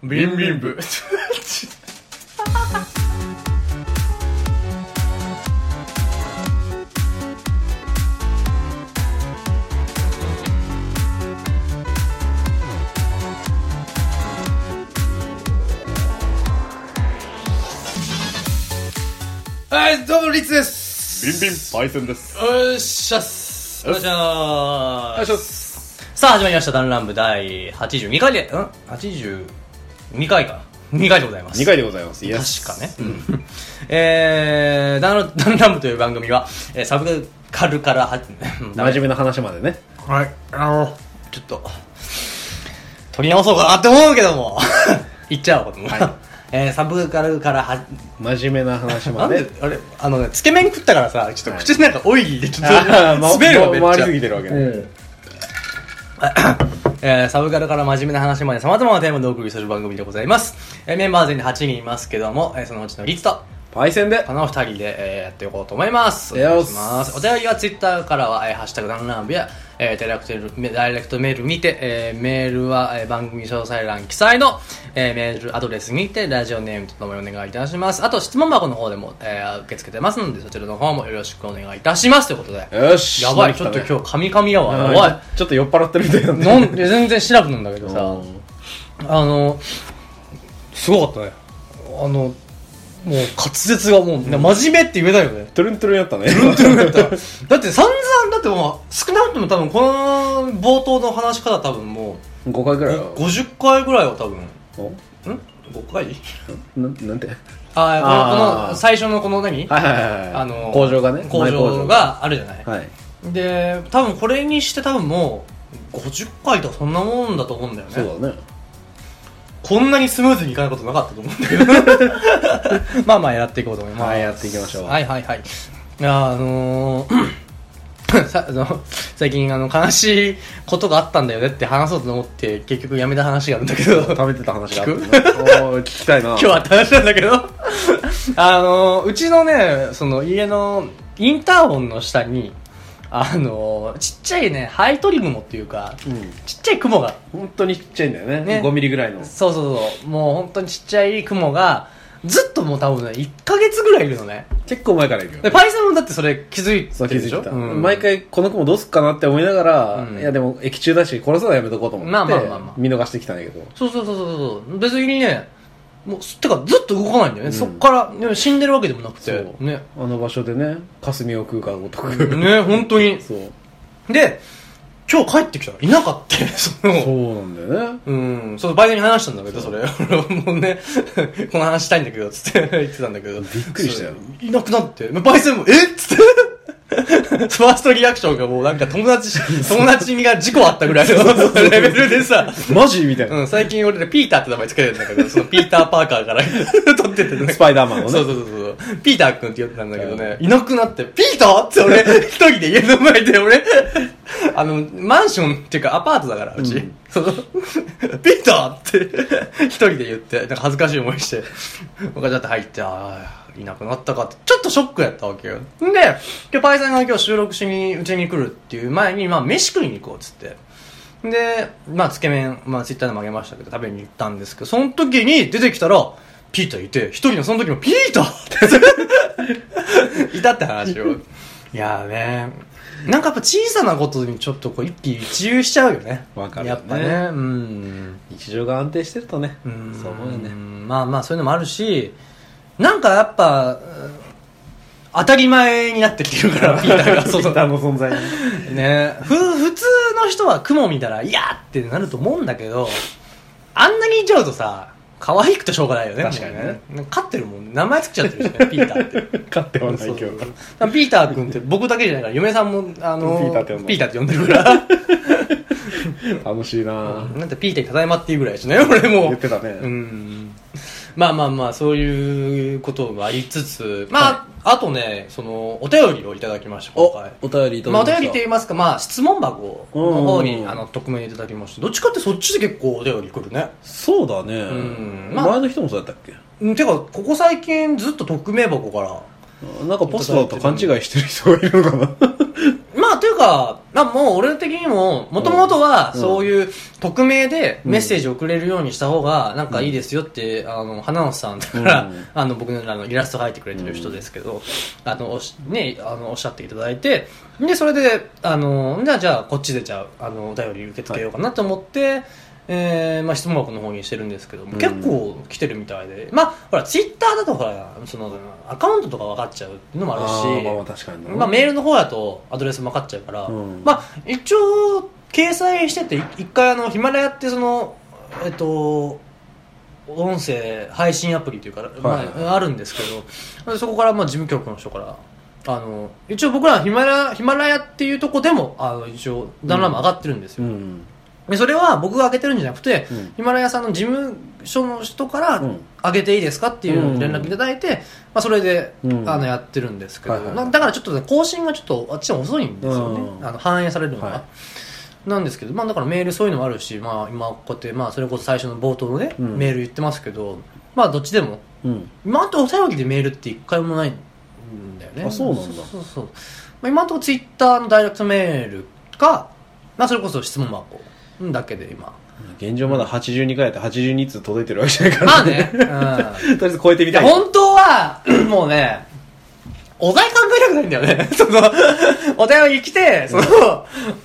ビンビン部。はい、どうも、リツです。ビンビンパイセンです。よっしゃっす。よいしょっす。さあ、始まりました。ダンラン部第82回で、ん？?82 回かな ?2 回でございます。2回でございます。確かね。うんえー、ダンダンラン部という番組は、えーサブカルからは、真面目な話までね。はい、あの、ちょっと、取り直そうかなって思うけども、言っちゃおうかと思う。はい えーサブカルからは、真面目な話までなんで。、あれ、あのね、つけ麺食ったからさ、ちょっと口の中オイリーでちょっと、滑るわ、めっちゃ。回りすぎてるわけね。うんえーサブカルから真面目な話まで様々なテーマでお送りする番組でございます。えーメンバー全員で8人いますけども、えーそのうちのリツと、パイセンで。この二人で、えーやっていこうと思います。お願いします。お便りはツイッターからは、えーハッシュタグダンランブや、えーダイレクトダイレクトメールにて、えーメールは、えー番組詳細欄記載の、えーメールアドレスにて、ラジオネームとともにお願いいたします。あと、質問箱の方でも、えー受け付けてますので、そちらの方もよろしくお願いいたします。ということで。よし。やばい、ちょっと日。今日、カミカミやわ。うんやばい。ちょっと酔っ払ってるみたいなんで。全然シラフなんだけどさ、うんあの、すごかったね。あの、もう滑舌がもう、真面目って言えないよね。トゥルントゥルンやったね。だって散々、だってもう、少なくとも多分この冒頭の話し方多分も5回ぐう、らいは。50回ぐらいは多分、お？ん ?5 回？ななんて？ああ、この、この最初のこの何？はいはいはい。あの、工場がね。工場。があるじゃない？はい。で、多分これにして多分もう、50回とかそんなもんだと思うんだよね。そうだね。こんなにスムーズにいかないことなかったと思うんだけど。まあまあやっていこうと思います。はいやっていきましょうはいはいはい。あのー さあの最近あの悲しいことがあったんだよねって話そうと思って結局やめた話があるんだけど食べてた話があったね。聞聞きたいな。今日は話なんだけどあのうちのねその家のインターホンの下にあのちっちゃいねハイトリグモっていうかうん。ちっちゃい雲が本当にちっちゃいんだよね。ね5ミリぐらいの。そうそうそう。もう本当にちっちゃい雲が、ずっともう多分ね、1ヶ月ぐらいいるのね。結構前からいるよで、。パイセンもだってそれ気づいそうてるでしょ？気づいてた、うん毎回この子もどうすっかなって思いながら、うんいやでも駅中だし殺すのはやめとこうと思って、まあまあまあまあ見逃してきたんだけどそうそうそうそうそう。別にね、もう、てかずっと動かないんだよね。うんそっから、ね、死んでるわけでもなくて。ね。あの場所でね霞を食うかごとく、ね、本当に。そうで、今日帰ってきたらいなかった。そ そうの、なんだよねうん、そのバイトに話したんだけど、それ。俺もうね、この話したいんだけど、つって言ってたんだけど。びっくりしたよいなくなって。バイセンも、えっ？つって。ファーストリアクションがもうなんか友達、友達が事故あったぐらいのレベルでさ、マジみたいな、うん、最近俺ね、ピーターって名前つけてるんだけど、そのピーター・パーカーから。撮っててね。スパイダーマンのね。そうそうそうそう。ピーター君って言ってたんだけどね、いなくなって、ピーター？って俺、一人で家の前で俺、あの、マンションっていうかアパートだから、うち。うん。その、ピーターって、一人で言って、なんか恥ずかしい思いして、僕がちょっと入って、ああ、いなくなったかって、ちょっとショックやったわけよ。んで、今日パイセンが今日収録しに、うちに来るっていう前に、まあ、飯食いに行こうっつって。で、まあ、つけ麺、まあ、ツイッターでもあげましたけど、食べに行ったんですけど、その時に出てきたら、ピーターいて、一人のその時もピーターっていたって話を。いやーね、なんかやっぱ小さなことにちょっとこう一喜一憂しちゃうよね。わかるよねやっぱね。うん。日常が安定してるとねうんそう思うよねまあまあそういうのもあるし、なんかやっぱ、うん当たり前になってきてるから、ピーターが。ピーターの存在にねふ、普通の人は雲見たら、いやーってなると思うんだけど、あんなにいちゃうとさ、可愛くてしょうがないよね。確かにねもう飼ってるもん。名前つけちゃってるしね、ピーターって。勝ってはないけどピーター君って僕だけじゃないから、嫁さんも、あの、ピーターって呼んだピーターって呼んでるから。楽しいなぁなんてピーターにただいまっていうぐらいですね、俺も。言ってたねうん。まあまあまあ、そういうことがありつつ、まあ、あとね、その、お便りをいただきました、今お回。お便りいたまあ、だきましたお便りと言いますか、まあ、質問箱の方に、うんあの、匿名いただきました。どっちかってそっちで結構お便り来るね。そうだね、ん。まあ前の人もそうやったっけ？うんてか、ここ最近ずっと匿名箱から、なんかポストだと勘違いしてる人がいるのかなか、まあもう俺的にも、もともとはうん。そういう匿名でメッセージを送れるようにした方がなんかいいですよって、あの、花野さんだから、うん。あの、僕のあのイラスト描いてくれてる人ですけど、あの、おしね、あの、おっしゃっていただいて、で、それで、あの、じゃあ、じゃあ、こっちでじゃあ、あの、お便り受け付けようかなと思って、えー、まあ、質問箱の方にしてるんですけども、うん。結構来てるみたいで、まあ、ほら、ツイッターだとほら、その、アカウントとか分かっちゃうっていうのもあるし、まあまあ確かになまあ、メールの方だとアドレスも分かっちゃうから、うん。まあ一応掲載しててい一回あのヒマラヤってそのえっと音声配信アプリというか、まはい。はいあ、あるんですけどそこからまあ事務局の人からあの一応僕らヒマラヤヒマラヤっていうとこでもあの一応ダウンロードも上がってるんですよ、うんでそれは僕が上げてるんじゃなくて、うん。ヒマラヤさんの事務所の人からうん。上げていいですかっていう連絡いただいて、まあ、それで、うん。あのやってるんですけど、だからちょっとね更新がちょっとあっちも遅いんですよね、うん。あの反映されるのが、はなんですけど、まあ、だからメールそういうのもあるし、まあ、今こうやって、まあ、それこそ最初の冒頭のね、うん。メール言ってますけどまあどっちでも。うん。今んとこお便りでメールって一回もないんだよね。あそうなんだ。そうそうそう、まあ、今んとこツイッターのダイレクトメールか、まあ、それこそ質問箱だけで今。現状まだ82回やって82通届いてるわけじゃないから。まあね、うん。とりあえず超えてみい。や、たい本当は、もうね、お題考えたくないんだよね。その、お便り来て、その、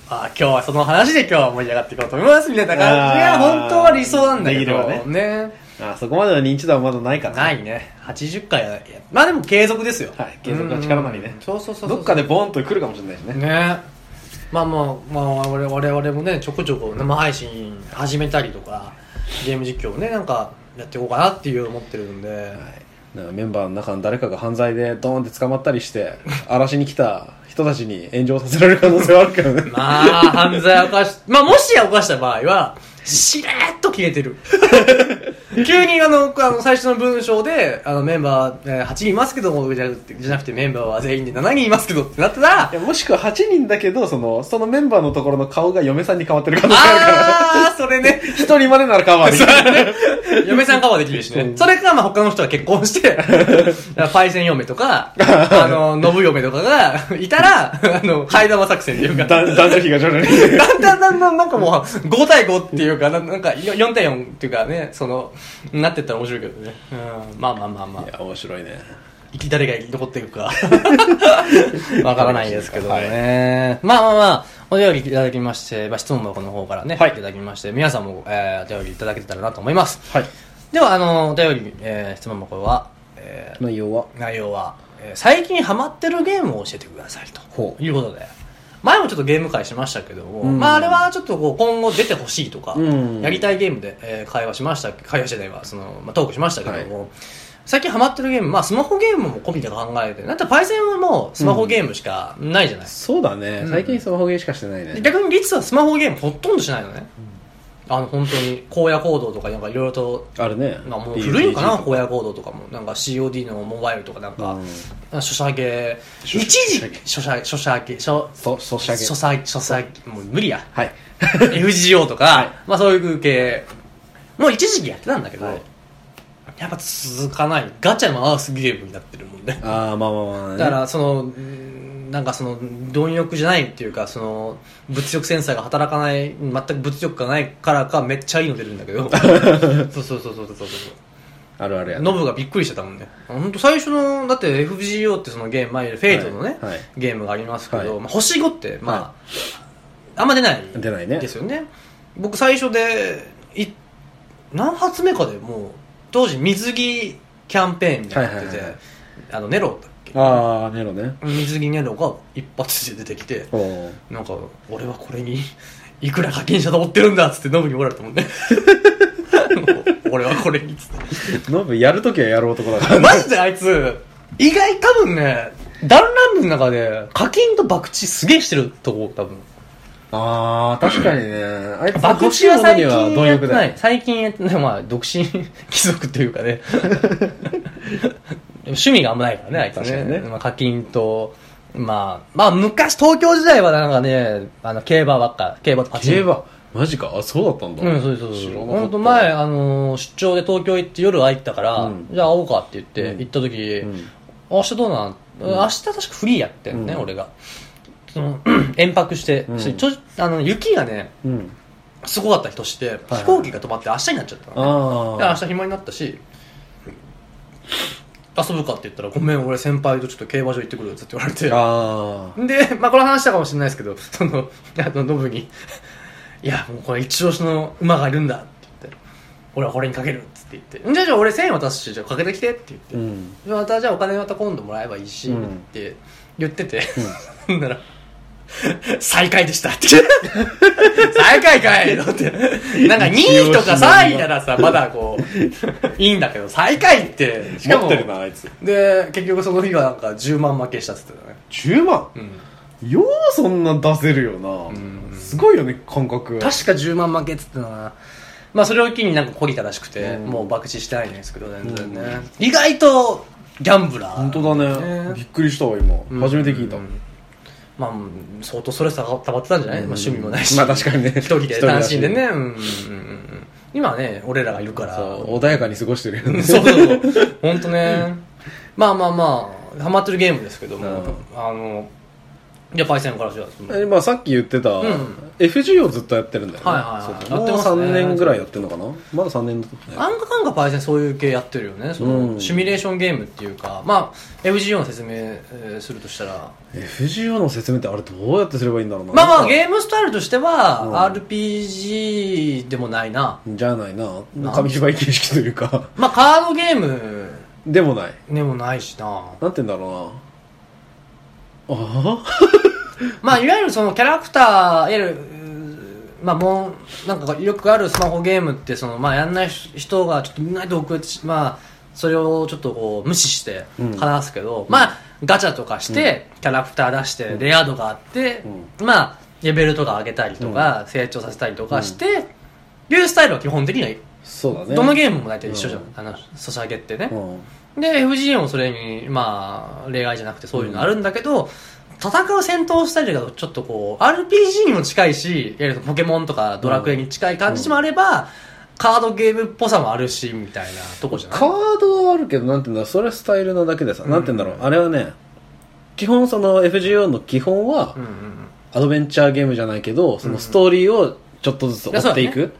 あ、今日はその話で今日は盛り上がっていこうと思います、みたいな感じ。が本当は理想なんだけど、ね。ね。あそこまでの認知度はまだないからないね。80回は、まあでも継続ですよ。はい継続は力なりね。うん。そうそうそうそう。どっかでボーンと来るかもしれないしね。ねまあまあ、まあ、我々我々もね、ちょこちょこ生配信始めたりとか、ゲーム実況をね、なんかやっていこうかなっていう思ってるんで、はい。なんかメンバーの中の誰かが犯罪でドーンって捕まったりして荒らしに来た人たちに炎上させられる可能性はあるからね。まあ、犯罪を犯し、まあ、もし犯した場合は、しれーっと消えてる。急にあの、あの、最初の文章で、あの、メンバー、えー8人いますけど、じゃじゃなくてメンバーは全員で7人いますけどってなったらい、やもしくは8人だけどそのそのメンバーのところの顔が嫁さんに変わってる可能性あるから。あー、それね。一人までならカバーできる嫁さんカバーできるしね。う。んそれか、まあ、他の人が結婚して、パイセン嫁とか、あの、信嫁とかがいたら、あの、替え玉作戦っていうか、だ男女比が徐々に。だんだんだんだんなんかもう5対5っていうかななんか4対4っていうかねそのなってったら面白いけどね、うん、まあまあまあまあ。いや面白いね。生き誰が残っていくか。わからないですけどね、まあまあまあお便りいただきまして、まあ、質問箱の方からね、はい。い、ただきまして皆さんも、えー、お便りいただけたらなと思います。はい。ではあのお便り、えー、質問箱は、えー内容は？内容は、えー最近ハマってるゲームを教えてくださいということで前もちょっとゲーム会しましたけども、うん。まああれはちょっとこう今後出てほしいとか、うん。やりたいゲームで、えー会話しました会話してないわその、まあ、トークしましたけども、最近ハマってるゲームまあスマホゲームも込みで考えてだってパイセンはもうスマホゲームしかないじゃない、そうだね、うん。最近スマホゲーしかしてないね。逆に率はスマホゲームほとんどしないのね、あの本当に荒野行動とかなんかいろいろとあるね。まあ、もう古いのかな？荒野行動とかも。なんか COD のモバイルとかなんか、うん。書写ゲー書一時書写書写ゲー書そソシャゲ書写書写もう無理や。はい。FGO とか、はい。まあそういう系。もう一時期やってたんだけど、はい。やっぱ続かない。ガチャ回すゲームになってるもんね。ああまあまあまあ、ね、だからそのうんなんかその貪欲じゃないっていうかその物欲センサーが働かない全く物欲がないからかめっちゃいいの出るんだけど。そうそうそうそうそうそう。あるあるやね。ノブがびっくりしてたもんね。本当最初のだって FGO ってそのゲーム前フェイトのね、はいはい。ゲームがありますけど、はい。まあ、星5ってまあ、あんま出ない出ないね。ですよね。僕最初でい何発目かでもう当時水着キャンペーンみたいなのやってて、はいはいはいあのネロああネロね水着ネロが一発で出てきておおなんか俺はこれにいくら課金したと思ってるんだっつってノブに怒られたもんね 俺はこれにっつってノブやるときはやる男だからマジであいつ、意外多分ね、ダンランブの中で課金と博打すげえしてるとこ、多分。ああ確かにねあいつ博打は最近やってない。最近やってない。まあ、独身貴族っていうかね。趣味があんまないからね、あいつね。確かにね。まあ、課金と、まあ、まあ、昔、東京時代はなんかね、あの、競馬ばっか、競馬とパチン。競馬？マジか？あそうだったんだ。うん、そうそうそう。知らなかった。本当前、あのー出張で東京行って夜空いてたから、うん。じゃあ会おうかって言って、うん。行った時、うん。明日どうなん、明日確かフリーやってんね、うん。俺が。その 延泊して、うん。ちょあの雪がねうん。すごかった日として、はい飛行機が止まって明日になっちゃったの、あで明日暇になったし遊ぶかって言ったら「ごめん俺先輩とちょっと競馬場行ってくる」って言われて。で、まあ、これ話したかもしれないですけど、その、あの、ノブに、いや、もうこれ一押しの馬がいるんだって言って、俺はこれにかけるっつって言って、じゃあじゃあ俺1000円渡すし、じゃあかけてきてって言って、うん。またじゃあお金また今度もらえばいいし、うん。って言ってて、ほんなら、最下位でした。って。最下位かい。のって。なんか2位とか3位ならさ、まだこう、いいんだけど、最下位って、しかも持ってるなあいつ。で、結局その日はなんか10万負けしたっつってたね。10万？うん。ようそんな出せるよな、ん。すごいよね感覚。確か10万負けっつってたな。まあそれを機になんか懲りたらしくて、うん。もう博打してないんですけど全然ね、意外とギャンブラー本当だね。びっくりしたわ今、初めて聞いた、うんまあうん相当ストレス溜まってたんじゃない、まあ、趣味もないし。まあ確かにね。一人で単身でね。一うんうんうんうん。今はね俺らがいるから。そう穏やかに過ごしてるよね。そうそうそう。本当ね。まあまあまあハマってるゲームですけども、うん。あのじゃあパイセンからじゃあえまあ、さっき言ってた、ん。FG をずっとやってるんだよね、はいはいはい。そうやってますね。もう3年ぐらいやってるのかな。まだ3年だったねアンカカンカパイセンそういう系やってるよね。その、うん。シミュレーションゲームっていうかまあ FGO の説明えーするとしたら。FGO の説明ってあれどうやってすればいいんだろうな。まあまあゲームスタイルとしては、うん。RPG でもないな。じゃないな紙芝居形式というか。まあカードゲームでもない。でもないしな。なんて言うんだろうなあまあいわゆるそのキャラクターいわゆるまあもうなんかよくあるスマホゲームってそのまあやんない人がちょっと意外と遅れてしまあそれをちょっとこう無視してうん。話すけど、まあガチャとかして、キャラクター出してレア度があって、まあレベルとか上げたりとか、成長させたりとかして、いうスタイルは基本的にはそうだね。どのゲームも大体一緒じゃん、うん。あのソシャゲってね、うん。で FGA もそれにまあ例外じゃなくてそういうのあるんだけど、戦う戦闘スタイルがちょっとこう RPG にも近いしポケモンとかドラクエに近い感じもあれば、カードゲームっぽさもあるしみたいなとこじゃない？カードはあるけどなんていうんだそれはスタイルなだけでさ、なんていうんだろう。あれはね基本その FGO の基本はうんうんアドベンチャーゲームじゃないけどそのストーリーをちょっとずつ追っていく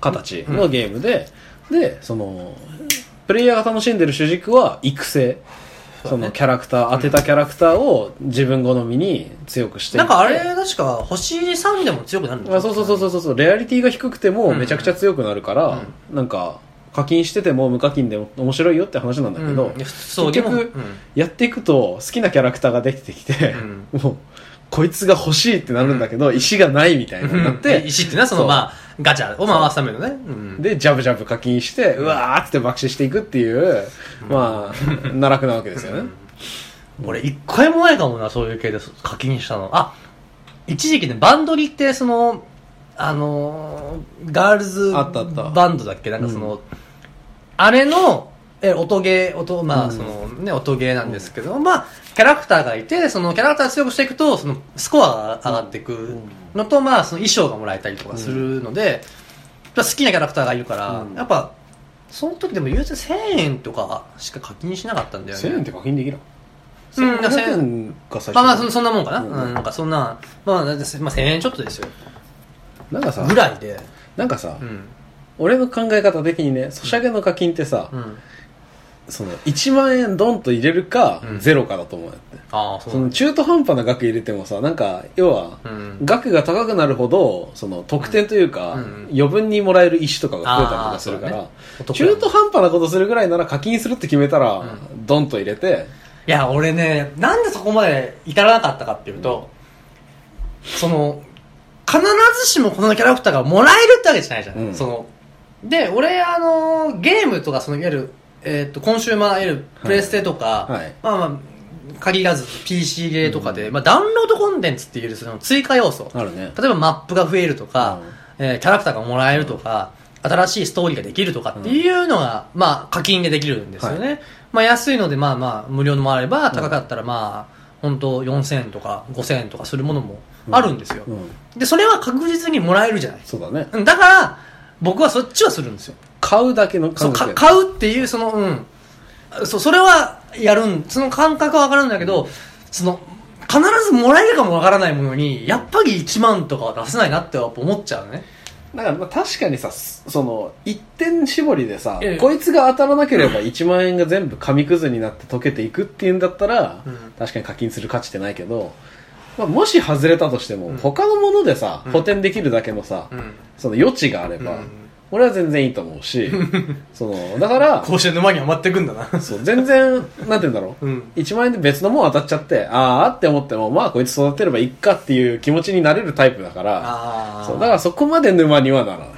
形のゲームで、でそのプレイヤーが楽しんでる主軸は育成。そのキャラクター、当てたキャラクターを自分好みに強くしてなんかあれ確か星3でも強くなるんだあそうそうそうそうそうレアリティが低くてもうん。めちゃくちゃ強くなるから、なんか課金してても無課金でも面白いよって話なんだけど、うん。結局、やっていくと好きなキャラクターができてきて、もうこいつが欲しいってなるんだけど、石がないみたいになって、石っていうのはそのまあガチャを回すためのね、うん。でジャブジャブ課金してうわーっつって爆死していくっていう、まあ奈落なわけですよね、俺一回もないかもなそういう系で課金したの。あ一時期ねバンドリってそのあのーガールズあったあった。バンドだっけ？なんかその、あれのえ音ゲー音まあうん。そのね音ゲーなんですけど、まあキャラクターがいてそのキャラクターを強くしていくとそのスコアが上がっていくのと、まあその衣装がもらえたりとかするので、好きなキャラクターがいるから、うん。やっぱその時でも言うて1000円とかしか課金しなかったんだよね。1000円って課金できるうん1500円が最初まあまあそそんなもんかな、うん。うんなんかそんな、まあ、まあ1000円ちょっとですよ。なんかさぐらいで。なんかさ、うん。俺の考え方的にねソシャゲの課金ってさ、うんその1万円ドンと入れるか、うん。ゼロかだと思うんやって。ああそうその中途半端な額入れてもさなんか要は、うん。額が高くなるほどその得点というか、うん。余分にもらえる石とかが増えたりとかするから、あーそうだね。中途半端なことするぐらいなら課金するって決めたら、ドンと入れて。いや俺ねなんでそこまで至らなかったかっていうと、その必ずしもこのキャラクターがもらえるってわけじゃないじゃん、うん。そので俺あのゲームとかそのいわゆる、えー、とコンシューマーいわゆるプレステとか、はい。まあまあ限らず PC ゲーとかで、まあ、ダウンロードコンテンツっていうその追加要素。あるね。例えばマップが増えるとか、うん。えーキャラクターがもらえるとか、新しいストーリーができるとかっていうのが、まあ課金でできるんですよね。まあ安いのでまあまあ無料のもあれば、高かったらまあ、本当4000円とか5000円とかするものもあるんですよ。うん。で、それは確実にもらえるじゃない。そうだね。うんだから、僕はそっちはするんですよ。買うだけのそう感覚か買うっていうそのうん。そうそれはやるんその感覚は分かるんだけど、その必ずもらえるかもわからないものに、やっぱり1万とかは出せないなってやっぱ思っちゃうね。だからまあ確かにさ、その、一点絞りでさええ、こいつが当たらなければ1万円が全部紙くずになって溶けていくっていうんだったら、うん。確かに課金する価値ってないけど、まあ、もし外れたとしても、うん他のものでさ、うん補填できるだけのさ、うん。その余地があれば、うん俺は全然いいと思うし、その、だから、甲子園沼にはまってくんだな。そう、全然、なんて言うんだろう。うん。1万円で別のもん当たっちゃって、あーって思っても、まあこいつ育てればいいかっていう気持ちになれるタイプだから、ああ。そう、だからそこまで沼にはならない。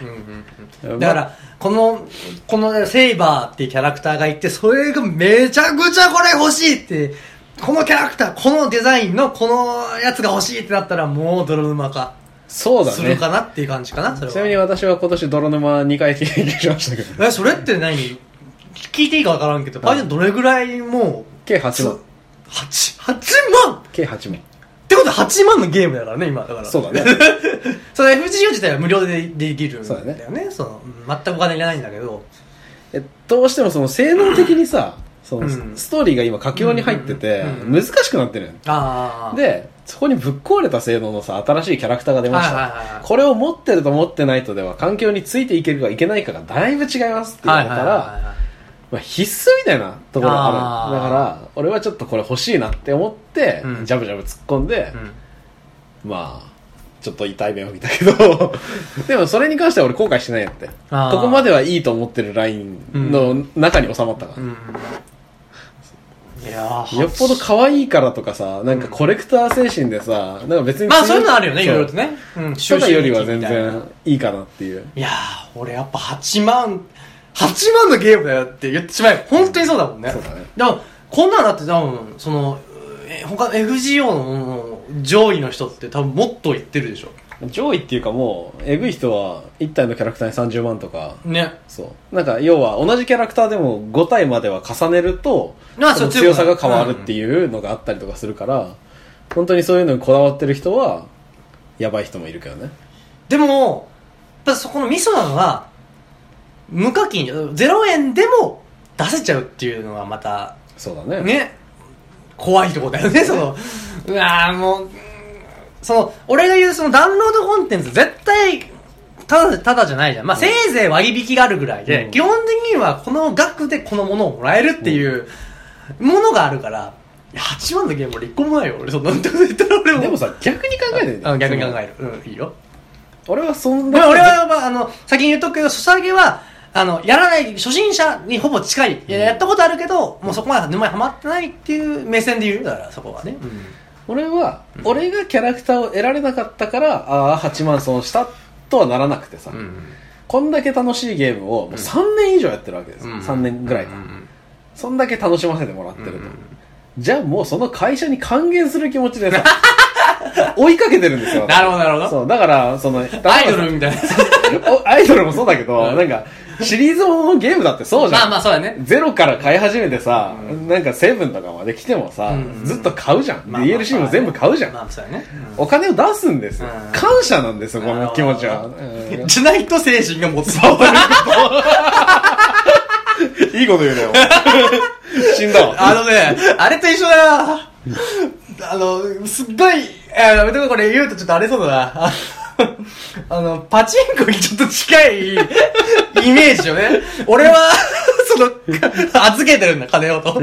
うんうん。だから、この、このセイバーっていうキャラクターがいて、それがめちゃくちゃこれ欲しいって、このキャラクター、このデザインのこのやつが欲しいってなったら、もう泥沼化そうだね。するかなっていう感じかな、それは。ちなみに私は今年泥沼2回経験しましたけど、え、それって何？聞いていいかわからんけど、パイセンどれぐらいもう、計8万。8、8万っ計8万。てことは8万のゲームだからね、今。だから。そうだね。その FGO 自体は無料でできるんだそうだよね。その、うん全くお金いらないんだけど。えどうしてもその性能的にさ、そのうん。ストーリーが今佳境に入ってて難しくなってるで、そこにぶっ壊れた性能のさ、新しいキャラクターが出ました。これを持ってると持ってないとでは、環境についていけるかいけないかがだいぶ違いますって言われたら、はいまあ、必須みたいなところがある。だから、俺はちょっとこれ欲しいなって思って、うん。ジャブジャブ突っ込んで、うん。まあ、ちょっと痛い目を見たけど、でもそれに関しては俺後悔してないやって。ここまではいいと思ってるラインの中に収まったから。うん。いやーよっぽど可愛いからとかさ、なんかコレクター精神でさ、なんか別に。まあそういうのあるよね、いろいろとね。うん。とかよりは全然いいかなっていう。いやー、俺やっぱ8万、8万のゲームだよって言ってしまえば、本当にそうだもんね。そうだね。でも、こんなんだって多分、その、え他、FGO の上位の人って多分もっと言ってるでしょ。上位っていうかもう、えぐい人は1体のキャラクターに30万とか、ね。そう。なんか、要は同じキャラクターでも5体までは重ねると、あその強さが変わるっていうのがあったりとかするから、本当にそういうのにこだわってる人は、やばい人もいるけどね。でも、やっぱそこのミソなのは、無課金、0円でも出せちゃうっていうのがまた、そうだね。ね、怖いとこだよね、その、うわーもう、その、俺が言うそのダウンロードコンテンツ絶対、ただ、ただじゃないじゃん。まあ、せいぜい割引があるぐらいで、うん基本的にはこの額でこのものをもらえるっていうものがあるから、いや8万のゲーム俺1個もないよ。俺そんなこと言ったら俺も。でもさ、逆に考えて逆に考える。うん、いいよ。俺はそんな。俺は、まあ、あの、先に言っとくけど、ソシャゲは、あの、やらない、初心者にほぼ近い。いややったことあるけど、もうそこまで沼にはまってないっていう目線で言う。だから、そこはね。俺は、俺がキャラクターを得られなかったから、ああ、8万損したとはならなくてさ、うん。こんだけ楽しいゲームをもう3年以上やってるわけですよ。うん3年ぐらいか。うんそんだけ楽しませてもらってると。うんじゃあもうその会社に還元する気持ちでさ、追いかけてるんですよ。なるほど、なるほど。そう、だから、その、アイドルみたいな。おアイドルもそうだけど、うんなんか、シリーズもののゲームだってそうじゃん。まあまあ、そうだね。ゼロから買い始めてさ、なんかセブンとかまで来てもさ、うんずっと買うじゃん。DLC も全部買うじゃん。まあ、そうだね。お金を出すんですよ。うん感謝なんですよ、この気持ちは。うんじゃないと精神が持つ。いいこと言うねよ。死んだわ。あのね、あれと一緒だよ。あの、すっごい、あやめとこうこれ言うとちょっとあれそうだな。ああの、パチンコにちょっと近いイメージよね。俺は、その、預けてるんだ、金をと。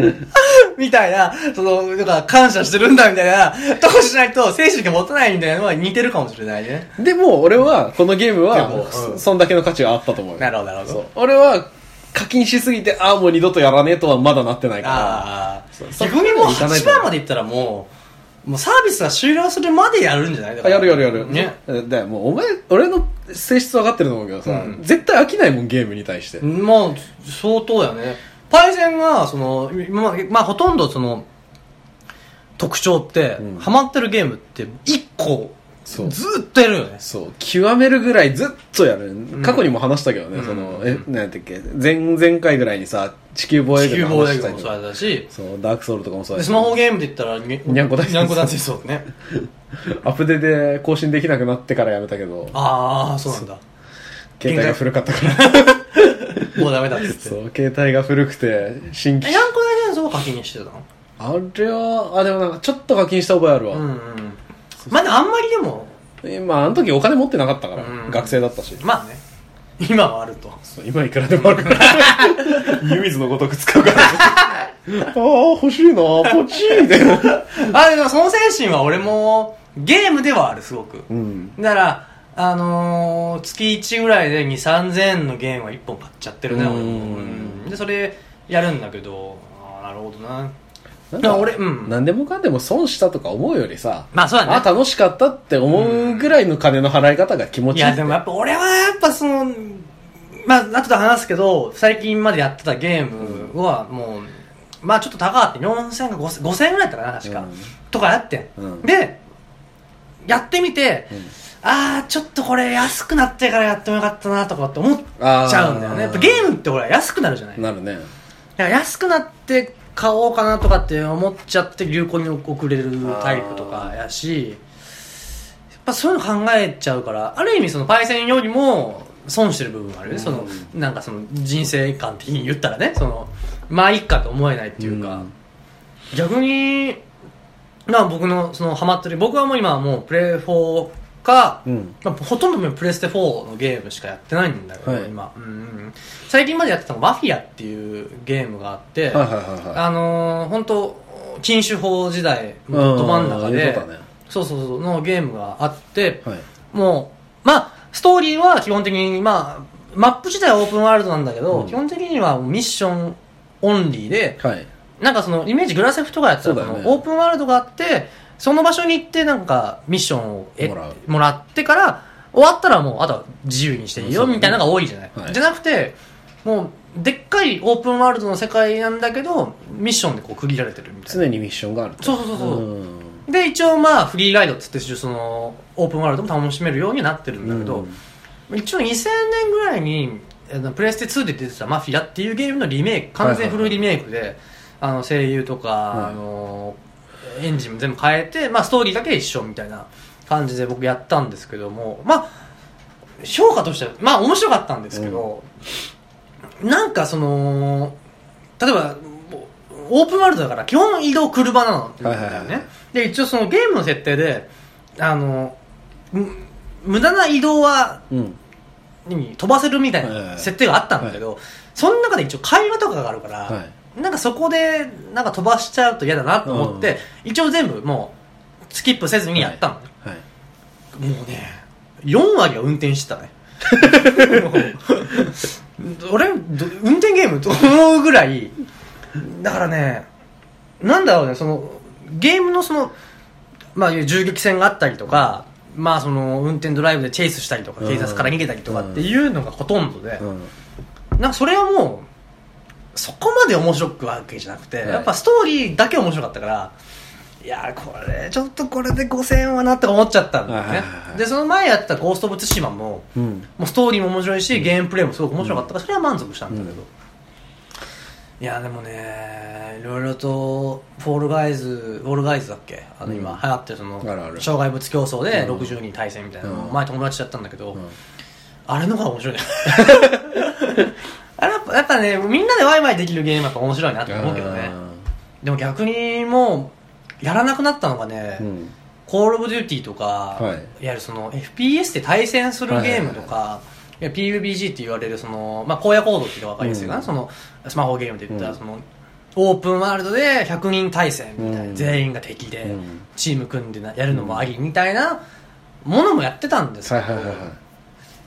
みたいな、その、なんか感謝してるんだみたいな、とこしないと精神が持たないみたいなのは似てるかもしれないね。でも、俺は、このゲームではも、うんそんだけの価値があったと思うよ。なるほど、なるほど。俺は、課金しすぎて、ああ、もう二度とやらねえとはまだなってないから。ああ。逆にもうそこまでいかない8と万までいったらもう、もうサービスが終了するまでやるんじゃない？だからやるやるやる。ね。で、もうお前、俺の性質分かってると思うけどさ、うん絶対飽きないもん、ゲームに対して。まあ、相当だよね。パイセンが、その、まあ、まあ、ほとんどその、特徴って、うんハマってるゲームって、1個、ずそう。ーっとやるよね。そう、極めるぐらいずっとやる。過去にも話したけどね、その、え、なんやったっけ、前、前回ぐらいにさ、地球防衛地球軍の。防衛軍もそう話したりとか。だし、そう、ダークソウルとかもそうだし。でスマホゲームで言ったら、ににゃんこ大戦。争にゃんこ大戦争そうね。アップデで更新できなくなってからやめたけど、ああ、そうなんだ。携帯が古かったから。もうダメだって言って。そう、携帯が古くて、新え、規にゃんこ大戦争は課金してたの？あれはあでもなんかちょっと課金した覚えあるわ、うんうんまあでもあんまりでもえまああの時お金持ってなかったから、うん。学生だったし。まあね。今はあると。そう今いくらでもあるから。湯水のごとく使うから ああ欲しいなポチーみたいな。あでもその精神は俺もゲームではあるすごく。うん。だからあのー月1ぐらいで2 3 0 0円のゲームは1本買っちゃってるねうん。俺も。うん。でそれやるんだけどああなるほどななんか俺うん。何でもかんでも損したとか思うよりさまあそうだね。あ楽しかったって思うぐらいの金の払い方が気持ちいいいやでもやっぱ俺はやっぱそのまあ後で話すけど最近までやってたゲームはもうまあちょっと高かって4000か5000 5000円ぐらいだったかな確か、うん。とかやってん、うん。でやってみて、ん。ああちょっとこれ安くなってからやってもよかったなとかって思っちゃうんだよね。やっぱゲームってほら安くなるじゃない。なるね。安くなって買おうかなとかって思っちゃって流行に遅れるタイプとかやしやっぱそういうの考えちゃうからある意味そのパイセンよりも損してる部分があるね、うん。そのなんかその人生観的に言ったらね。そのまあいいかと思えないっていうか、うん。逆にまあ僕のそのハマってる僕はもう今はもうプレイ4か、うん。まあ、ほとんどプレステ4のゲームしかやってないんだけど、はい。今、うんうん、最近までやってたのマフィアっていうゲームがあって、はいはいはいはい。あのー、本当禁酒法時代のど真ん中うん。で、言うとったね。そうそうそうのゲームがあって、はい。もうまあストーリーは基本的にまあマップ自体はオープンワールドなんだけど、うん。基本的にはミッションオンリーではい。なんかそのイメージグラセフとかやったらね。オープンワールドがあってその場所に行ってなんかミッションをえもらう。もらってから終わったらもうあとは自由にしていいよみたいなのが多いじゃない、はい。じゃなくてもうでっかいオープンワールドの世界なんだけどミッションでこう区切られてるみたいな。常にミッションがあると。そうそうそうそう。うん。で一応まあフリーライドっつってそのオープンワールドも楽しめるようになってるんだけど、一応2000年ぐらいにあのプレステ2で出てた「マフィア」っていうゲームのリメイク完全フルリメイクで、あの声優とか、はい。あのエンジンも全部変えて、まあ、ストーリーだけ一緒みたいな感じで僕やったんですけどもまあ評価としてはまあ面白かったんですけど、なんかその例えばオープンワールドだから基本移動車なのだよね、はいはいはい。で一応そのゲームの設定であのむ無駄な移動はうん。に飛ばせるみたいはいはいはない。設定があったんだけど、その中で一応会話とかがあるから、はいなんかそこでなんか飛ばしちゃうと嫌だなと思って、一応全部もうスキップせずにやったの。ね、はい。もうね4割は運転してたね。俺ど運転ゲーム？と思うぐらい。だからねなんだろうねそのゲームのそのまあ銃撃戦があったりとかまあその運転ドライブでチェイスしたりとかうん警察から逃げたりとかっていうのがほとんどで、うん。なんかそれはもうそこまで面白くわけじゃなくて、はい。やっぱストーリーだけ面白かったからいやーこれちょっとこれで5000円はなって思っちゃったんだよね、でその前やってた「ゴースト・オブ・ツシマも」うん。もうストーリーも面白いしゲームプレイもすごく面白かったからそれは満足したんだけど、いやーでもねいろいろとフォールガイズフォールガイズだっけ？あの今うん。流行ってるその障害物競争でうん。60人対戦みたいなの前友達とやったんだけど、うん。あれの方が面白いね あれやっぱやっぱねみんなでワイワイできるゲームやっぱ面白いなって思うけどね。でも逆にもうやらなくなったのがね、うん。コール・オブ・デューティーとか、はい。いわゆるその FPS で対戦するゲームとか、いや PUBG って言われるその、まあ、荒野行動って分かりやすいかな、うん。そのスマホゲームで言ったら、うん。そのオープンワールドで100人対戦みたいな、うん。全員が敵で、うん。チーム組んでなやるのもありみたいなものもやってたんですけど、はいはいはいはい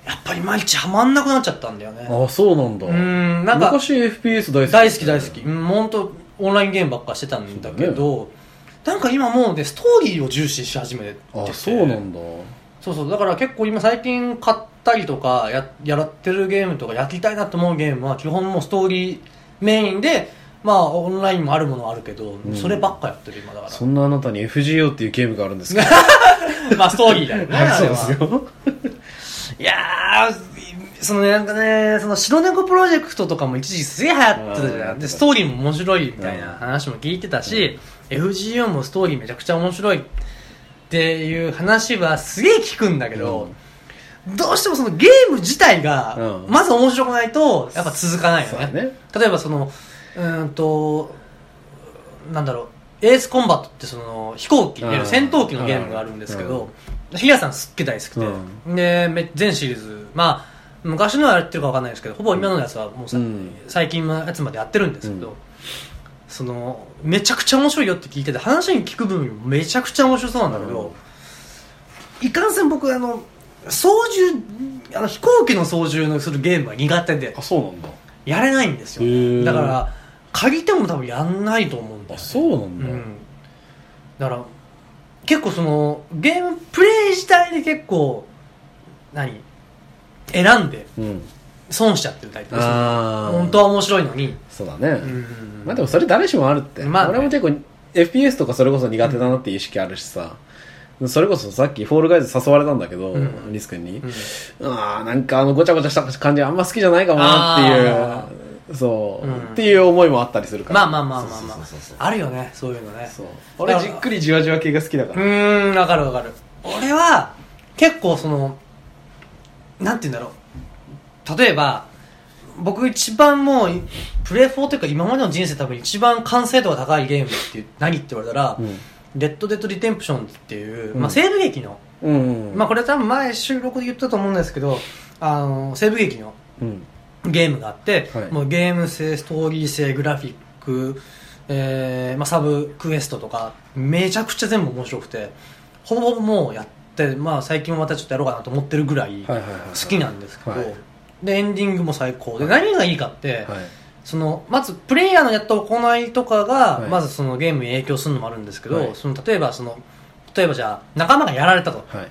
やっぱりいまいちハマんなくなっちゃったんだよね。あそうなんだ。うんなんか昔 FPS 大好き大好き大好き。うん本当オンラインゲームばっかしてたんだけど、なんか今もうねストーリーを重視し始めてて。あそうなんだ。そうそう。だから結構今最近買ったりとかややってるゲームとかやりたいなと思うゲームは基本もうストーリーメインでまあオンラインもあるものはあるけど、ん。そればっかやってる今だかそんなあなたに FGO っていうゲームがあるんですけどらまあストーリーだよね あそうですよいやーそのねなんかねその白猫プロジェクトとかも一時期すげえ流行ってたじゃうん。んでストーリーも面白いみたいな話も聞いてたし、FGO もストーリーめちゃくちゃ面白いっていう話はすげえ聞くんだけど、どうしてもそのゲーム自体がうん。まず面白くないとやっぱ続かないよね,、そうだね。例えばそのうーんとなんだろうエースコンバットってその飛行機、戦闘機のゲームがあるんですけど、ヒラさんすっげえ大好きで、で、め全シリーズ、まあ、昔のはやってるかわかんないですけど、ほぼ今のやつはもうさ、うん最近のやつまでやってるんですけど、その、めちゃくちゃ面白いよって聞いてて、話に聞く分もめちゃくちゃ面白そうなんだけど、いかんせん僕、あの、操縦、あの飛行機の操縦のするゲームは苦手であ、、そうなんだ。やれないんですよへー。だから、借りても多分やんないと思うんだよ、あ、ね。そうなんだ。うん。だから、結構その、ゲームプレイ自体で結構、何？選んでうん。損しちゃってるタイプです、ね。あー本当は面白いのに。そうだね。うん。まあでもそれ誰しもあるって。まあね俺も結構 FPS とかそれこそ苦手だなっていう意識あるしさ。それこそさっきフォールガイズ誘われたんだけど、うんリス君に。うんああ、なんかあのごちゃごちゃした感じあんま好きじゃないかもなあっていう、そう、うんっていう思いもあったりするから。まあまあまあまあまあ。あるよね、そういうのね。そう俺じっくりじわじわ系が好きだかうら。ーん、わかるわかる。俺は、結構その、なんて言うんだろう。例えば、僕一番もう、プレイ4というか今までの人生多分一番完成度が高いゲームって何って言われたら、うん。レッド・デッド・リデンプションっていう、うんまあ西部劇の、うん。まあこれ多分前収録で言ったと思うんですけど、あの、西部劇のうん。ゲームがあって、はいもうゲーム性、ストーリー性、グラフィック、えーまあ、サブクエストとか、めちゃくちゃ全部面白くて、ほぼほぼもうやって、まあ最近もまたちょっとやろうかなと思ってるぐらい好はいはいはいはいきなんですけど、はいで、エンディングも最高で、何がいいかって、はい。その、まずプレイヤーのやった行いとかが、はいまずそのゲームに影響するのもあるんですけど、はいその例えばその、例えばじゃあ仲間がやられたと、はい。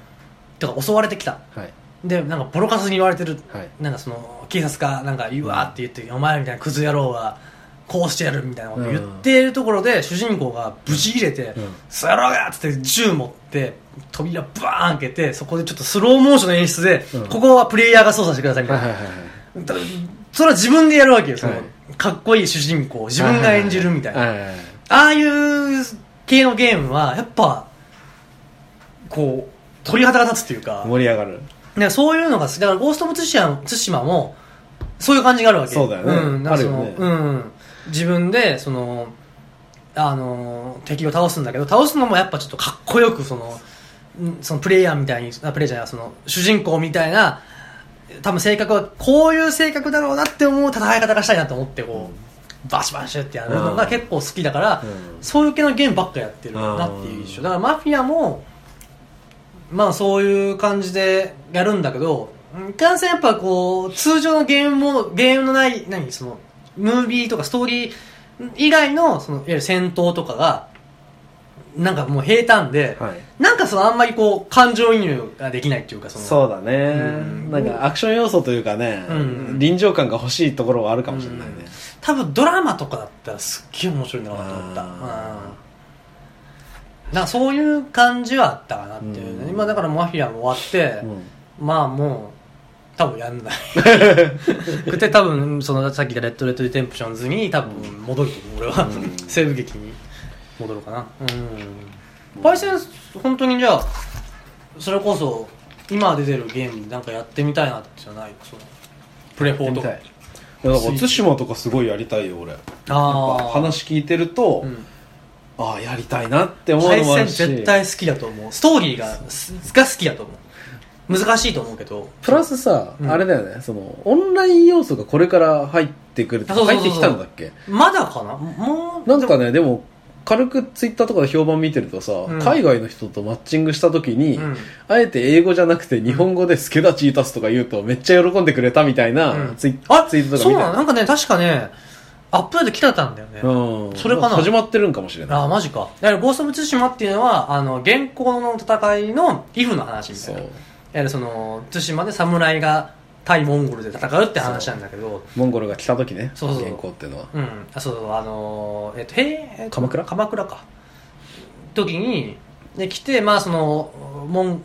とか襲われてきた。はい。で、なんかボロカスに言われてる。はいなんかその、警察か、なんか、うわーって言って、お前らみたいなクズ野郎は、こうしてやるみたいなこと言っているところで、主人公がブチ切れて、うんそやろうがっつって銃持って、扉バーン開けて、そこでちょっとスローモーションの演出で、うんここはプレイヤーが操作してくださいみたいな。はいはいはい。それは自分でやるわけよ、その、はいかっこいい主人公を自分が演じるみたいな。はいはいはい。ああいう系のゲームは、やっぱ、こう、鳥肌が立つっていうか、盛り上がる。ね、そういうのが好きだから、ゴースト・オブ・ツシマツシマも、そういう感じがあるわけ。そうだよね。ん、なんかそのあるよね。うん。自分で、その、あの、敵を倒すんだけど、倒すのもやっぱちょっとかっこよく、その、んそのプレイヤーみたいに、あプレイヤーじゃない、その、主人公みたいな、多分性格は、こういう性格だろうなって思う戦い方がしたいなと思って、こう、バシバシってやるのが結構好きだから、うん。そういう系のゲームばっかやってるなっていう印象。だからマフィアも、まあそういう感じでやるんだけど、いかんせんやっぱこう、通常のゲームも、ゲームのない、何、その、ムービーとかストーリー以外の、その、いわゆる戦闘とかが、なんかもう平坦で、はい。なんかそのあんまりこう、感情移入ができないっていうか、その、そうだね、うん。なんかアクション要素というかね、うん。臨場感が欲しいところはあるかもしれないね、多分ドラマとかだったらすっげえ面白いんだろうなと思った。うん。あなそういう感じはあったかなっていうね。うん今だからマフィアも終わって、うんまあもう、多分やんない。くて多分、そのさっき言ったレッド・レッド・リテンプションズに多分戻ると思う、俺は。うん西部劇に戻るかな。うん。パイセン、本当にじゃあ、それこそ、今出てるゲームなんかやってみたいなってじゃない？そのプレフォーとか。いだから対馬とかすごいやりたいよ俺ああ。話聞いてると、うん。ああやりたいなって思うのもあるし。絶対好きだと思う。ストーリーが、すが好きだと思う。難しいと思うけど。プラスさ、うん。あれだよね。そのオンライン要素がこれから入ってくるそうそうそうそう。入ってきたんだっけ？まだかな？もう、なんかねでも軽くツイッターとかで評判見てるとさ、ん。海外の人とマッチングした時に、うん。あえて英語じゃなくて日本語で「スケダチータス」とか言うとめっちゃ喜んでくれたみたいなうん。ツイ,、あツイートとかそうな見たの？なんかね、確かね、アップデート来てたんだよね。うん、それかな？始まってるんかもしれないああ、マジか。だから、ゴースト・オブ・ツシマっていうのは、あの、現行の戦いの、イフの話みたそいうな。いわゆるその、対馬で侍が対モンゴルで戦うって話なんだけど、モンゴルが来た時ねそうそう原稿っていうのはうん。あ、そうそう、あのー、えっと、へえ、鎌倉？鎌倉か。時に、で、来て、まあ、その、モン、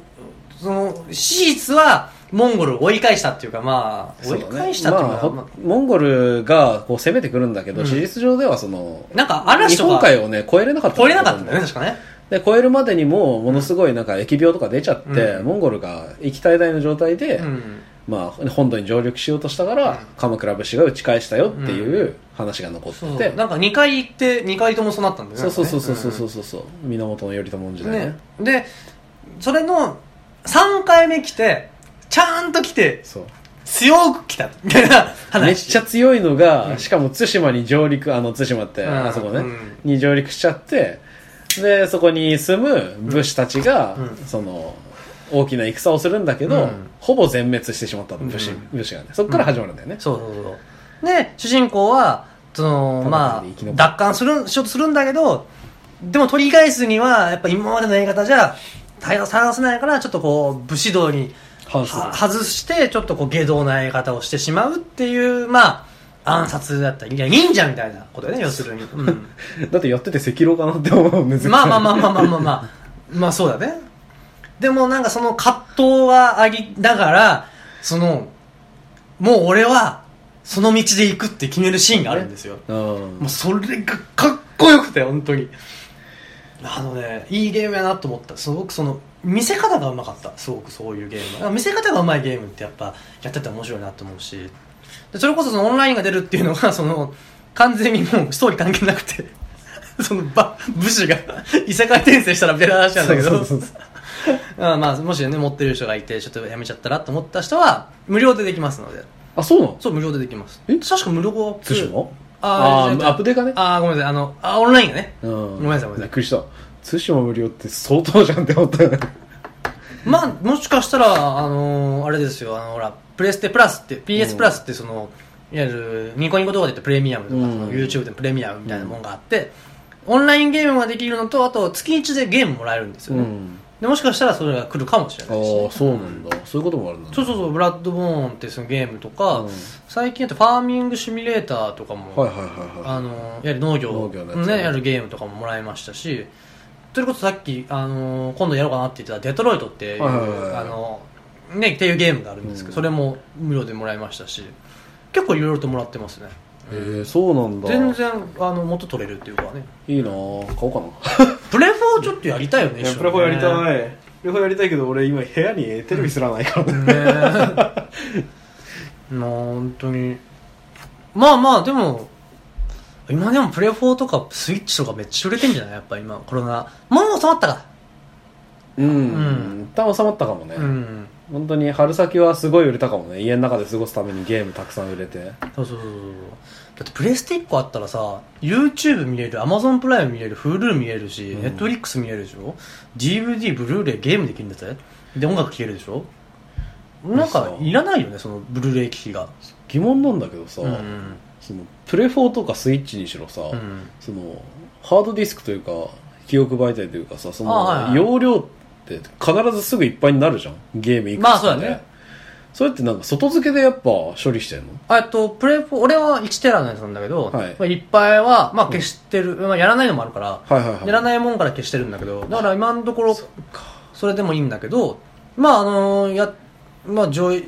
その、史実は、モンゴルを追い返したっていうか、まあ、追い返したっていうか、まあモンゴルがこう攻めてくるんだけど、うん。事実上ではそのなんか嵐日とか本海をね越えれなかった超えれなかったんだよね、確かね。で越えるまでにもものすごいなんか疫病とか出ちゃって、うん。モンゴルが行きたい台の状態で、うん。まあ、本土に上陸しようとしたから、うん。鎌倉武士が打ち返したよっていう話が残ってそう。て、なんか2回行って2回ともそうなったんだよね。そうそうそうそうそうそうそう、源頼朝時代ね。ね、でそれの3回目来てちゃんと来てそう。強く来たみたいな話。めっちゃ強いのが、うん。しかも対馬に上陸あの対馬って、うん。あそこね、うん。に上陸しちゃってでそこに住む武士たちが、うん。その大きな戦をするんだけど、うん。ほぼ全滅してしまったの武士,、うん。武士がね。そこから始まるんだよね、そうそうそう。で主人公はそのまあ奪還するしようとするんだけどでも取り返すにはやっぱ今までのやり方じゃ対応させないからちょっとこう武士道に外してちょっとこう下道なやり方をしてしまうっていうまあ暗殺だったりいや忍者みたいなことね要するに、うん、だってやってて赤狼かなって思う難しいまあまあまあまあまあまあまあ。まあそうだね。でもなんかその葛藤がありながらそのもう俺はその道で行くって決めるシーンがあるんですよ、うん、もうそれがかっこよくて本当に。あのねいいゲームやなと思った。すごくその見せ方がうまかった。すごくそういうゲーム。は見せ方がうまいゲームってやっぱやってて面白いなと思うし。でそれこそそのオンラインが出るっていうのがその完全にもうストーリー関係なくて。そのば武士が 異世界転生したらベラ話なんだけど。あ まあもしね持ってる人がいてちょっとやめちゃったらと思った人は無料でできますので。あそうなの？そう無料でできます。え？確か無料アップあーあーアップデーかね。あーごめんなさい。あのあオンラインがね。うん。ごめんなさいごめんなさい。びっくりした対馬無料って相当じゃんって思ったよね。まあもしかしたらあのーあれですよ。あのほらプレステプラスって PS プラスってその、いわゆるニコニコ動画で言ってプレミアムとか、うん。YouTube でプレミアムみたいなもんがあって、オンラインゲームができるのとあと月1でゲームもらえるんですよね、うん。でもしかしたらそれが来るかもしれあないし、あそうなんだ。そういうこともあるんだ。ねそうそうそうブラッドボーンってそのゲームとか、うん。最近だとファーミングシミュレーターとかも、はいはいはいはい。あのやはり農業農業のやつね。ね、やるゲームとかももらいましたしそれこそさっき、あの今度やろうかなって言ってたデトロイトっていう、はいはいはいはい。あのね、っていうゲームがあるんですけど、うん。それも無料でもらいましたし結構いろいろともらってますね。へえそうなんだ。全然あの元取れるっていうかね。いいなぁ。買おうかな。プレフォーちょっとやりたいよね一緒プレフォやりたい。プレフォやりたいけど俺今部屋にテレビすらないからね。ねまあ本当に。まあまあでも今でもプレフォーとかスイッチとかめっちゃ売れてんじゃない？やっぱ今コロナ。もう収まったか。うん。一旦収まったかもね、うん。本当に春先はすごい売れたかもね。家の中で過ごすためにゲームたくさん売れて。そうそうそうそうだってプレステ1個あったらさ YouTube 見れる Amazon プライム見れる Hulu 見れるし、うん。Netflix 見れるでしょ？DVD ブルーレイゲームできるんだぜ。で音楽聴けるでしょ？なんかいらないよねそのブルーレイ機器が。疑問なんだけどさ、うんそのプレフォーとかスイッチにしろさ、うん。そのハードディスクというか記憶媒体というかさその、容量って必ずすぐいっぱいになるじゃん。ゲームいくつかで。まあそうだね。それってなんか外付けでやっぱ処理してんの？あえっと、プレフォー、俺は1テラのやつなんだけど、はい。まあ、いっぱいは、まあ消してる、まあやらないのもあるから、はいはいはい。やらないもんから消してるんだけど、だから今のところ、それでもいいんだけど、まああのや、まあ上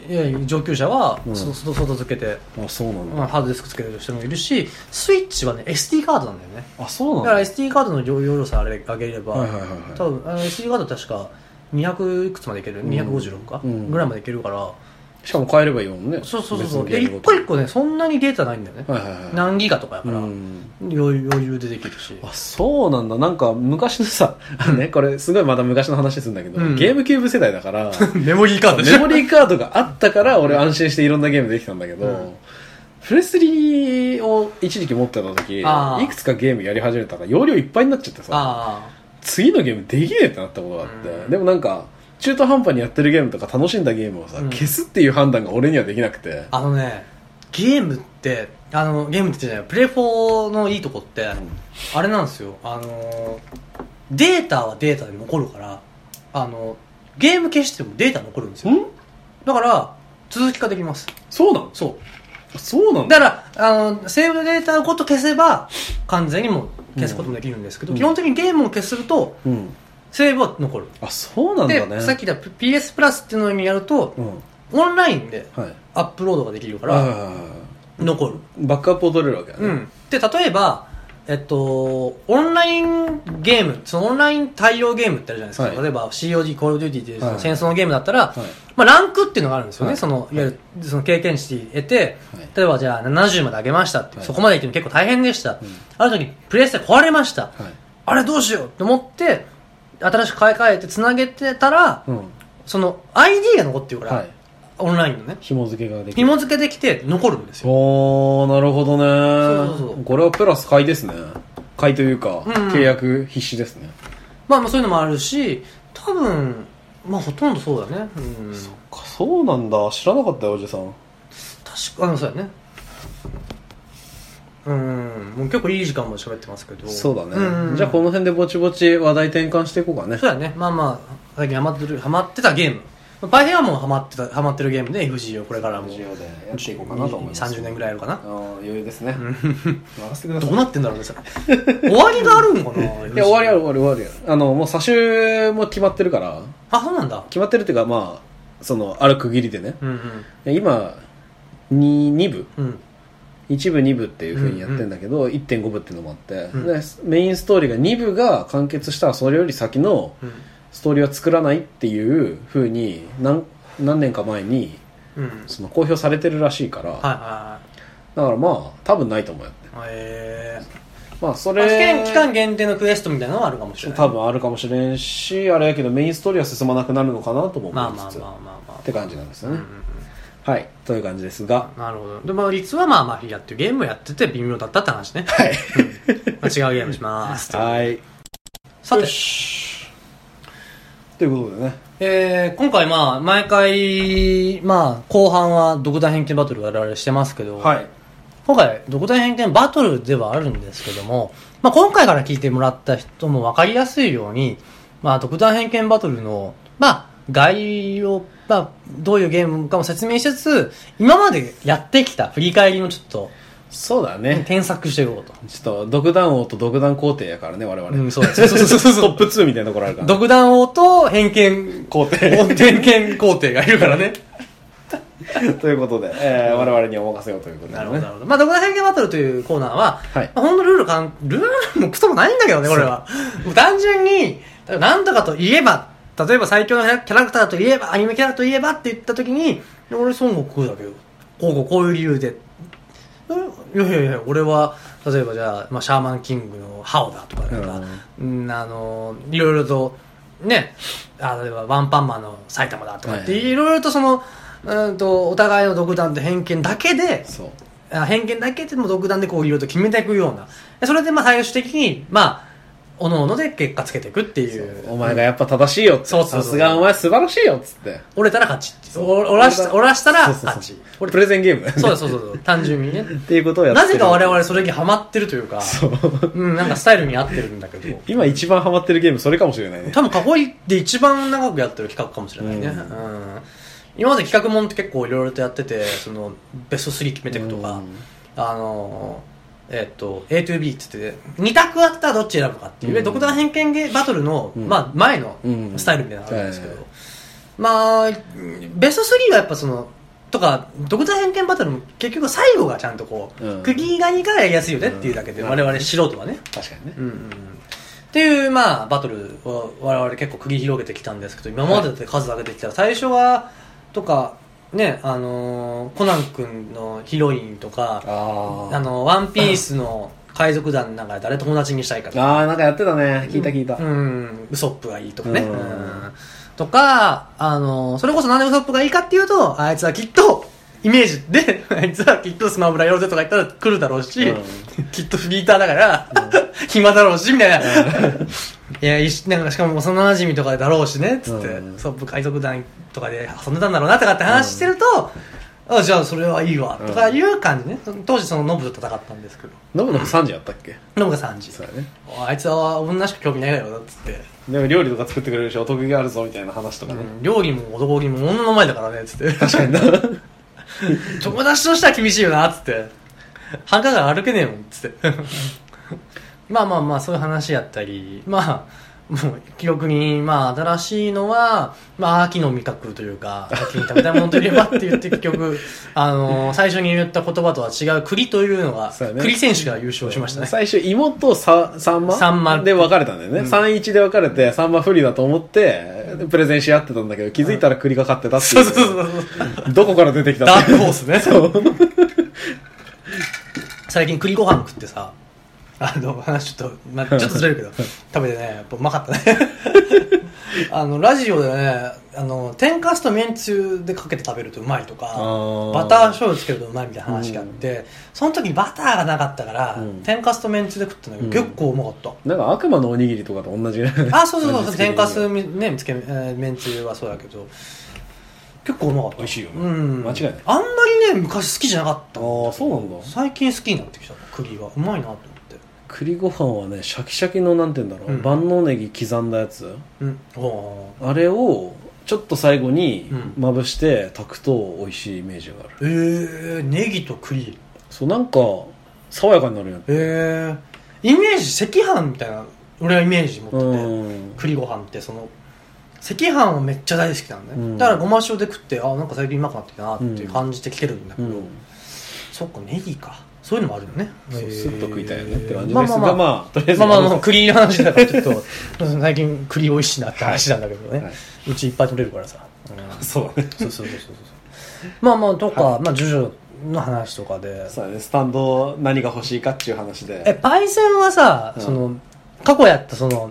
上級者は、うん。そ外外付けて、あそうなんだ、まあ、ハードディスクつける人もいるし、スイッチはね、SD カードなんだよね。あそうなんだ。だから SD カードの容容量さえ上げれば、はいはいはいはい。多分あの SD カード確か200いくつまでいける、うん。256か、うん。ぐらいまでいけるから、しかも変えればいいもんね。そうそうそうそう。で、一個一個ね、そんなにデータないんだよね。はいはいはい。何ギガとかやから、うん。余裕余裕でできるし。あそうなんだ。なんか昔のさ、ね、これすごいまた昔の話するんだけど、うん。ゲームキューブ世代だから。メモリーカメモリーカードがあったから俺安心していろんなゲームできたんだけど、うん。プレス3を一時期持ってた時いくつかゲームやり始めたから容量いっぱいになっちゃってさあ次のゲームできねえってなったことがあって、うん。でもなんか中途半端にやってるゲームとか楽しんだゲームをさ、うん消すっていう判断が俺にはできなくてあ。あのね、ゲームって、あの、ゲームって言ってないプレフォーのいいとこって、あれなんですよ。あの、データはデータで残るから、あの、ゲーム消してもデータ残るんですよ。ん？だから、続き化できます。そうなの？そう。そうなんだだから、あの、セーブデータごと消せば、完全にもう消すこともできるんですけど、うん基本的にゲームを消すと、うんセーブは残る。あそうなんだで、ねさっき言った PS プラスっていうのにやると、うんオンラインではいアップロードができるから、残る。バックアップを取れるわけだね、うん。で、例えば、えっと、オンラインゲーム、そのオンライン対応ゲームってあるじゃないですか。はい例えば COD、Call of Duty っていうそはいの戦争のゲームだったら、はいまあランクっていうのがあるんですよね。はいその、いわゆる、その経験値得て、はい例えばじゃあ70まで上げましたって、はいそこまで行っても結構大変でした。んある時、プレイステ壊れました。はいあれどうしようって思って、新しく買い替えて繋げてたら、うんその ID が残ってるから、はいオンラインのね。紐付けができる紐付けできて残るんですよ。おーなるほどねそうそうそうこれはプラス買いですね買いというか、うん契約必至ですねまあまあそういうのもあるし、多分、まあほとんどそうだね。うん。かそうなんだ知らなかったよおじさん確か、あの、そうやね。うん。もう結構いい時間まで喋ってますけど。そうだね、うんじゃあこの辺でぼちぼち話題転換していこうかねそうだね。まあまあ、最近ハマってる、ハマってたゲーム。パイヘンはもうハマってた、ハマってるゲームで FG をこれからもうでやっていこうかなと思います30年ぐらいやるかな。ああ余裕ですねどうなってんだろうね、それ。終わりがあるんかな いや終わりある終わり終わりあるあのもう差しも決まってるからあ、そうなんだ。決まってるっていうかまあそのある区切りでねうん今 2, 2部？うん。うん。1部2部っていうふうにやってんだけど、1.5部っていうのもあって、うんでメインストーリーが2部が完結したらそれより先のうん。ストーリーは作らないっていうふうに何何年か前にうん。その公表されてるらしいから、はいはだからまあ多分ないと思うよいはい。えまあそれ期間限定のクエストみたいなのはあるかもしれない。多分あるかもしれんしあれやけどメインストーリーは進まなくなるのかなと思いつつ、まあまあまあまあ。って感じなんですよね、うんうんはい。という感じですが。うんなるほど。で、まあ、率はまあ、マフィアっていうゲームをやってて微妙だったって話ね。はい。まあ、違うゲームします。はい。さて。ということでね。えー、今回まあ、毎回、まあ、後半は独断偏見バトル我々してますけど、はい。今回、独断偏見バトルではあるんですけども、まあ、今回から聞いてもらった人も分かりやすいように、まあ、独断偏見バトルの、まあ、概要、まあ、どういうゲームかも説明しつつ、今までやってきた振り返りもちょっと、そうだね添削していこうと。ちょっと独断王と独断皇帝やからね我々、うん、そうです。そうそうそう。トップ2みたいなところあるから、独断王と偏見皇帝偏見皇帝がいるからね。ということで、えー我々にお任せをということで、ね、なるほど、なるほど。まあ、独断偏見バトルというコーナーは、はいまあ、ほんのルールかん、ルールもクソもないんだけどね、これは。もう単純に、なんとかといえば、例えば最強のキャラクターといえば、アニメキャラといえばって言った時に、俺孫悟空だけど、こうこうこういう理由で、うんいやいやいや、俺は、例えばじゃあ、まあ、シャーマンキングのハオだとか、なんか、うん、あの、いろいろと、ね、あ例えばワンパンマンの埼玉だとかって、はい。いろいろとその、うんと、お互いの独断と偏見だけで、そう。あ偏見だけでも独断でこういろいろと決めていくような。でそれでまあ最終的に、まあ、おのおので結果つけていくっていう。お前がやっぱ正しいよってそうそうそうさすがお前素晴らしいよっつって折れたら勝ちっていう。お折らした、折らしたらそうそうそう勝ち。プレゼンゲームそうそうそうそう。単純にね。っていうことをやってるなぜか我々それにハマってるというか、うん、なんかスタイルに合ってるんだけど。今一番ハマってるゲームそれかもしれないね多分過去で一番長くやってる企画かもしれないね。ううんん。今まで企画もんって結構いろいろとやってて、その、ベスト3決めていくとか、あのー、えっと、A to B って言ってて、2択あったらどっち選ぶかっていう、うん。独断偏見ゲーバトルの、うん。まあ、前のうん。スタイルみたいなのがあるんですけど、はいまあ、ベスト3はやっぱその、とか、独断偏見バトルも結局最後がちゃんとこう、うん。釘がにからやりやすいよねっていうだけで、うん。我々素人はね。確かにね。うんうんうん。っていう、まあ、バトルを我々結構繰り広げてきたんですけど、今までだって数上げてきたら、最初は、とか、ね、あのーコナン君のヒロインとか、ああの、ワンピースの海賊団の中で誰友達にしたいかとか、ああなんかやってたね。聞いた聞いた、うん、ウソップがいいとかね。うん。うん。とか、あの、それこそなんでウソップがいいかっていうと、あいつはきっと、イメージ。で、あいつはきっとスマブラやろうぜとか言ったら来るだろうし、うん。きっとフリーターだから、暇だろうし、みたいな。いや、いしなんかしかも幼馴染とかだろうしね、つって、うん。ウソップ海賊団とかで遊んでたんだろうなとかって話してると、あじゃあそれはいいわ、とかいう感じね。当時そのノブと戦ったんですけど、ノブノブ3時やったっけ？ノブが3時。そうやね。あいつは女しか興味ないだろうな、つって。でも料理とか作ってくれるしお得意があるぞみたいな話とかね、うん。料理も男気も女の前だからね、つって。確かにな 友達としては厳しいよなっ、つって。繁華街歩けねえもんっ、つって。まあまあまあ、そういう話やったり、まあ、もう記憶にまあ新しいのは、まあ、秋の味覚というか秋に食べたいものといえばって言って結局 あの最初に言った言葉とは違う栗というのがね。栗選手が優勝しましたね。最初芋とさサンマサンマで分かれたんだよね、うん。31で分かれてサンマ不利だと思ってプレゼンし合ってたんだけど気づいたら栗が勝ってたっていう、そうそうそうそう。どこから出てきたダークホースね。そう。最近栗ご飯食ってさあの話ちょっと、まあ、ちょっとずれるけど食べてねやっぱうまかったね。あのラジオでねあの天かすとめんつゆでかけて食べるとうまいとかバター醤油つけるとうまいみたいな話があって、その時にバターがなかったから、うん。天かすとめんつゆで食ったんだけど、うん。結構うまかった。なんか悪魔のおにぎりとかと同じあそうそうそうそう 天かすねつけ、えーめんつゆはそうだけど結構うまかった。味しいよね。うん。間違いない。あんまりね昔好きじゃなかったあーそうなんだ。最近好きになってきた栗は。うまいなと思って栗ご飯はねシャキシャキのなんて言うんだろう、うん。万能ネギ刻んだやつ。うん。あれをちょっと最後にうん。まぶして炊くと美味しいイメージがある。えー、ネギと栗。そうなんか爽やかになるよ。ねえー、イメージ赤飯みたいな俺はイメージ持ってて、うん。栗ご飯ってその赤飯はめっちゃ大好きなのね、うん。だからごま塩で食ってあなんか最近うまくなってきたなっていう感じで来てるんだけど、うん。そっかネギかそういうのもあるよね。そうスッと食いたいよねって感じまあまあまあ。ですがまあとりあえずまあまあまあ栗の話だからちょっと 最近栗美味しいなって話なんだけどね、はい。うちいっぱい取れるからさ、うん。そう。だねそうそうそうそう。まあまあとか、まあジョジョの話とかで。そうだね。スタンド何が欲しいかっていう話で。えパイセンはさ、うん。その過去やったその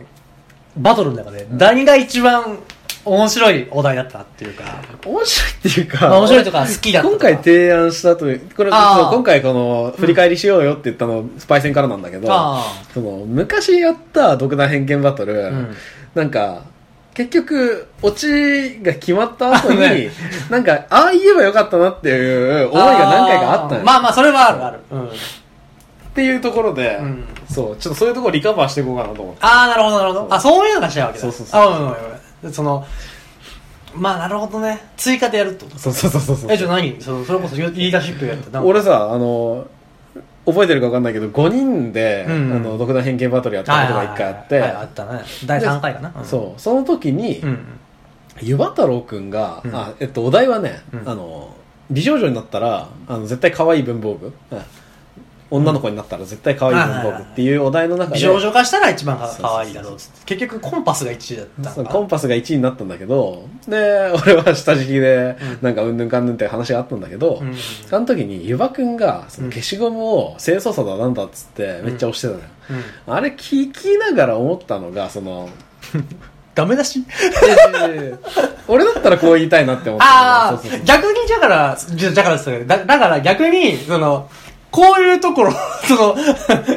バトルの中で何が一番面白いお題だったっていうか、面白いっていうか、まあ面白いとか好きだったと今か回提案したとこれあー。そう今回この振り返りしようよって言ったの、スパイセンからなんだけどあその昔やった独断偏見バトル、ん。なんか結局オチが決まった後に、あ ね。なんかああ言えばよかったなっていう思いが何回かあったのよ、まあまあそれはあるある、うん、っていうところで、うん。そうちょっとそういうところリカバーしていこうかなと思って。ああなるほどなるほど。あそういうのがしたいわけだ。そうそうそう。あうんうんうんそのまあなるほどね。追加でやるってこと。そうそうそうそうそう。えじゃあ何？そのそれこそリーダーシップやったなんか俺さあの覚えてるか分かんないけど5人で、うんあの独断偏見バトルやったことが1回あって、はいはいはいはいあったね。第3回かな、そう。その時に、うんゆば太郎くんが、うん。あえっと、お題はね、うん。あの美少女になったらあの絶対可愛い文房具、うん女の子になったら絶対可愛い文房具っていうお題の中で、美少女化したら一番可愛いだろうっつって。結局コンパスが1位だったコンパスが1位になったんだけどで 俺は下敷きで、なんかうんぬんかんぬんって話があったんだけど、うん。その時にゆばくんがその消しゴムを清掃作だなんだっつってめっちゃ押してたのよ、うん。あれ聞きながら思ったのがその ダメだし？俺だったらこう言いたいなって思ったああ逆にだからじゃだからですよだだから逆にそのこういうところ その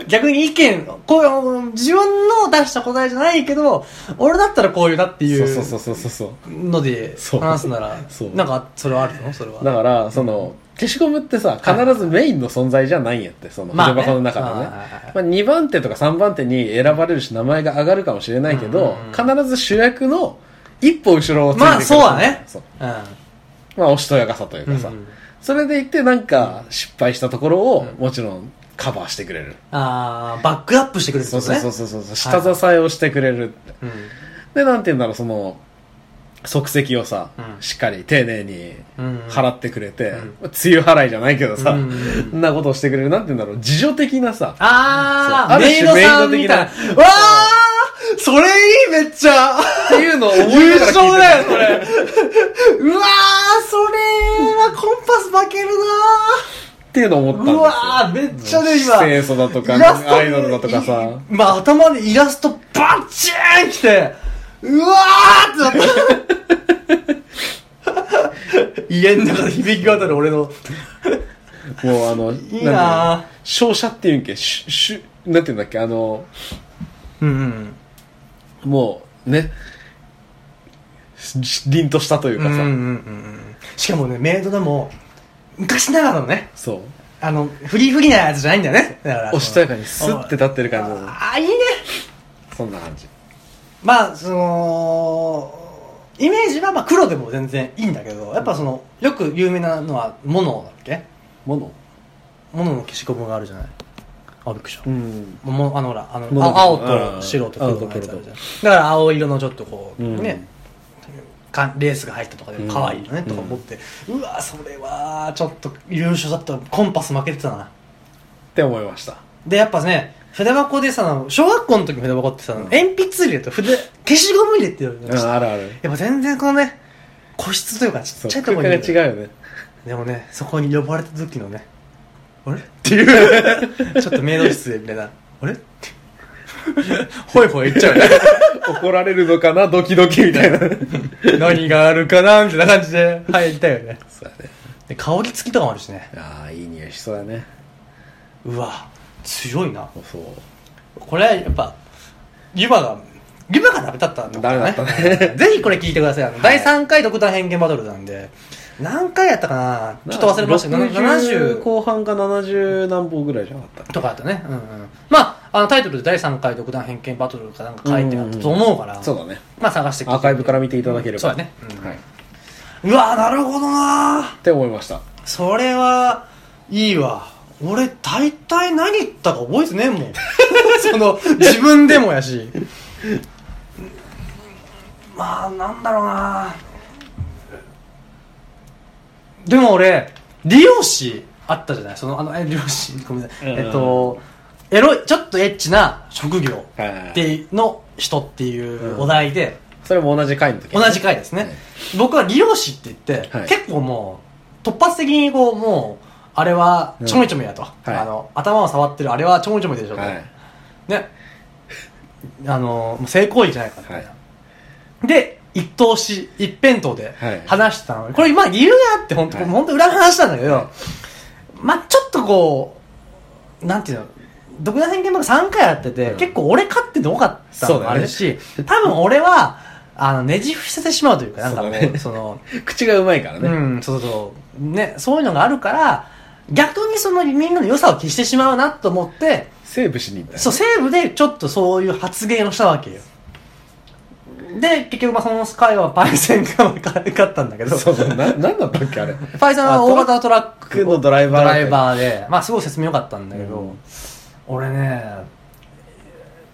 逆に意見こういう自分の出した答えじゃないけど俺だったらこういうなっていうそうそうそうそうそうので話すならなんかそれはあるの？それは。だからその消しゴムってさ必ずメインの存在じゃないんやってその筆箱の中でね、まあ、2番手とか3番手に選ばれるし名前が上がるかもしれないけど、必ず主役の一歩後ろをついてくるまあそうだね。そう。うんまあおしとやかさというかさ、うんそれでいってなんか失敗したところをもちろんカバーしてくれる、ああバックアップしてくれるってそうことね。そうそうそうそう下支えをしてくれる。って、うん。でなんて言うんだろうその即席をさ、うん。しっかり丁寧にうん払ってくれて、うん。梅雨払いじゃないけどさ、うんそんなことをしてくれる。なんて言うんだろう自助的なさ。ああメイドさんみたいな。メイド的な。わあそれいいめっちゃ。っていうのを思い優勝だよそれ。うわーそれはコンパス負けるっていうのを思ったんですよ。なうわーめっちゃね今。清楚だとかアイドルだとかさ。いまあ頭にイラストバッチーンきて。うわーってなった。家の中で響き渡る俺の。もうあのいいなんなだろう。照射っていうんけしゅしゅなんていうんだっけあのうんうんもうねし凛としたというかさ、うんうんうんうん。しかもねメイドでも昔ながらのねそう。あのフリーフリーなやつじゃないんだよね。だから。おしとやかにスッて立ってる感じの。ああいいね。そんな感じ。まあそのイメージはまあ黒でも全然いいんだけどやっぱそのよく有名なのはモノだっけ？ものモノの消しゴムがあるじゃないあびっくりしたうん。もうあのほら青と白と黒のやつあるじゃん。うん。だから青色のちょっとこう、うん。ねかレースが入ったとかでうん。可愛いよね、とか思って。うわそれはちょっと優勝だったらコンパス負けてたな。って思いました。でやっぱね筆箱でさ小学校の時の筆箱ってさ、ん。鉛筆入れと筆消しゴム入れっていうの。うんあるある。やっぱ全然このね個室というかちっちゃいとこ空ろに違うよね。でもねそこに呼ばれた時のねあれ？っていう。ちょっとメイド室でみたいな。あれ？ほいほい言っちゃうね。怒られるのかな？ドキドキみたいな。何があるかな？みたいな感じで。入りたいよね。そうだね。で香り付きとかもあるしね。ああいい匂いしそうだね。うわ強いな。そう。これやっぱ湯葉が湯葉がダメだったんだダメだったね。ぜひこれ聞いてください。あの、第3回ドクター偏見バトルなんで何回やったかな？ちょっと忘れました。けど60 70後半か70何本ぐらいじゃなかった。とかあったねうんうん。まああのタイトルで第3回独断偏見バトルかなんか書いてあったと思うから、そうだね。まあ探してアーカイブから見ていただければ。そうだね、うんはい、っうわなるほどなて思いました。それはいいわ。俺大体何言ったか覚えてねえもん。その自分でもやし。まあなんだろうなでも俺理容師あったじゃない？そのあのえ理容師？ごめんなさい、うん。えっとエロいちょっとエッチな職業はいはいっていうの人っていうお題で、それも同じ回の時同じ回ですね、僕は理容師って言って、はい。結構もう突発的にこうもうあれはちょめちょめやと、はい。あの頭を触ってるあれはちょめちょめでしょと、はい。ね。あのもう性行為じゃないかみたい。な、はで一等し一辺倒ではい。話してたの、これまあ理由があって本当、はい。本当裏の話なんだけど、まあちょっとこうなんていうの独断偏見僕3回やってて、うん。結構俺勝ってて多かったのもあるし、そう多分俺はあのねじ伏せてしまうというかなんかもうそうだね。その 口がうまいからね、うん、そうそう。ね、そういうのがあるから、逆にそのみんなの良さを消してしまうなと思って、セーブしにみたいなそう、西部でちょっとそういう発言をしたわけよ。で、結局まあその回はパイセンが勝ったんだけど、そうそう。な何だったっけあれ。パイセンは大型トラックのドライバードライバーで、まあすごい説明良かったんだけど、うん。俺ね、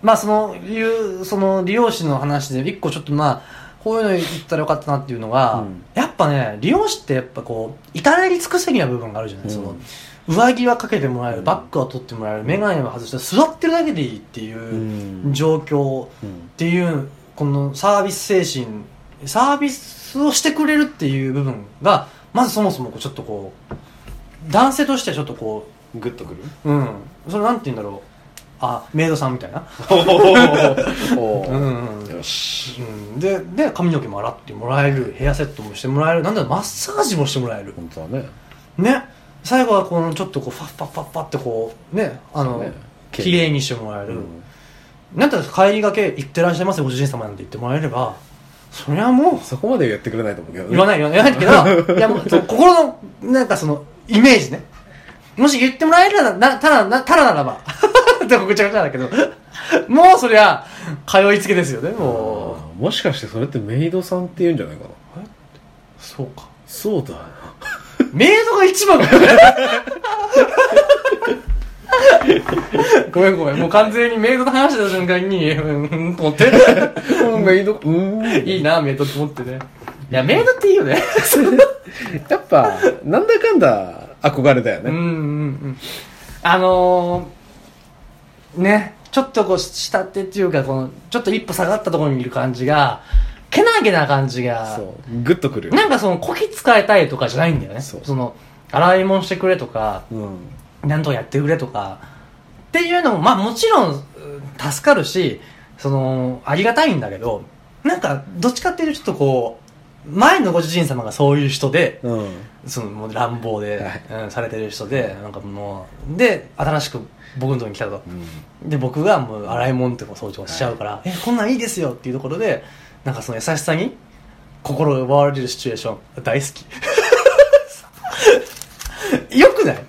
まあその、いう、その利用師の話で一個ちょっとまあ、こういうの言ったらよかったなっていうのが、うん。やっぱね、利用師ってやっぱこう、至れり尽くせりな部分があるじゃない、うん。その、上着はかけてもらえる、バッグは取ってもらえる、メガネは外して、座ってるだけでいいっていううん。状況っていう、このサービス精神、サービスをしてくれるっていう部分が、まずそもそもちょっとこう、男性としてはちょっとこグッとくる？う、うん、それなんて言うんだろう、あ、メイドさんみたいな。うんうんよし。うん、でで髪の毛も洗ってもらえるヘアセットもしてもらえる。なんだろうマッサージもしてもらえる。本当はね。ね。最後はこのちょっとこうファッファッファッファってこうねあのね。綺麗にしてもらえる、うんなんたら帰りがけ行ってらっしゃいませご主人様なんて言ってもらえれば。それはもうそこまで言ってくれないと思うけどね。言わない言わない言わないけど いやもうその心のなんかそのイメージね。もし言ってもらえるならなただなただならば。でもぐちゃぐちゃだけど。もうそりゃ通いつけですよねもう。もしかしてそれってメイドさんって言うんじゃないかな。そうか。そうだメイドが一番だね ごめんごめんもう完全にメイドと話した瞬間にうんうんと思って。メイド。うーん。いいなメイドって思ってね。いやメイドっていいよね。やっぱなんだかんだ憧れだよね。うんうんうん。あのー、ねちょっとこう下手っていうかこのちょっと一歩下がったところにいる感じがけなげな感じがそうグッとくるなんかそのこき使いたいとかじゃないんだよね。そう。の洗い物してくれとかうんなんとかやってくれとかっていうのもまあもちろんうん助かるしそのありがたいんだけどなんかどっちかっていうとちょっとこう前のご主人様がそういう人でうん。そのもう乱暴で、はい。うん、されてる人でなんかもうで新しく僕のとこに来たと。うん。で僕がもう洗い物ってこう掃除をしちゃうから、えこんなんいいですよっていうところでなんかその優しさに心を奪われるシチュエーション大好き。よくない？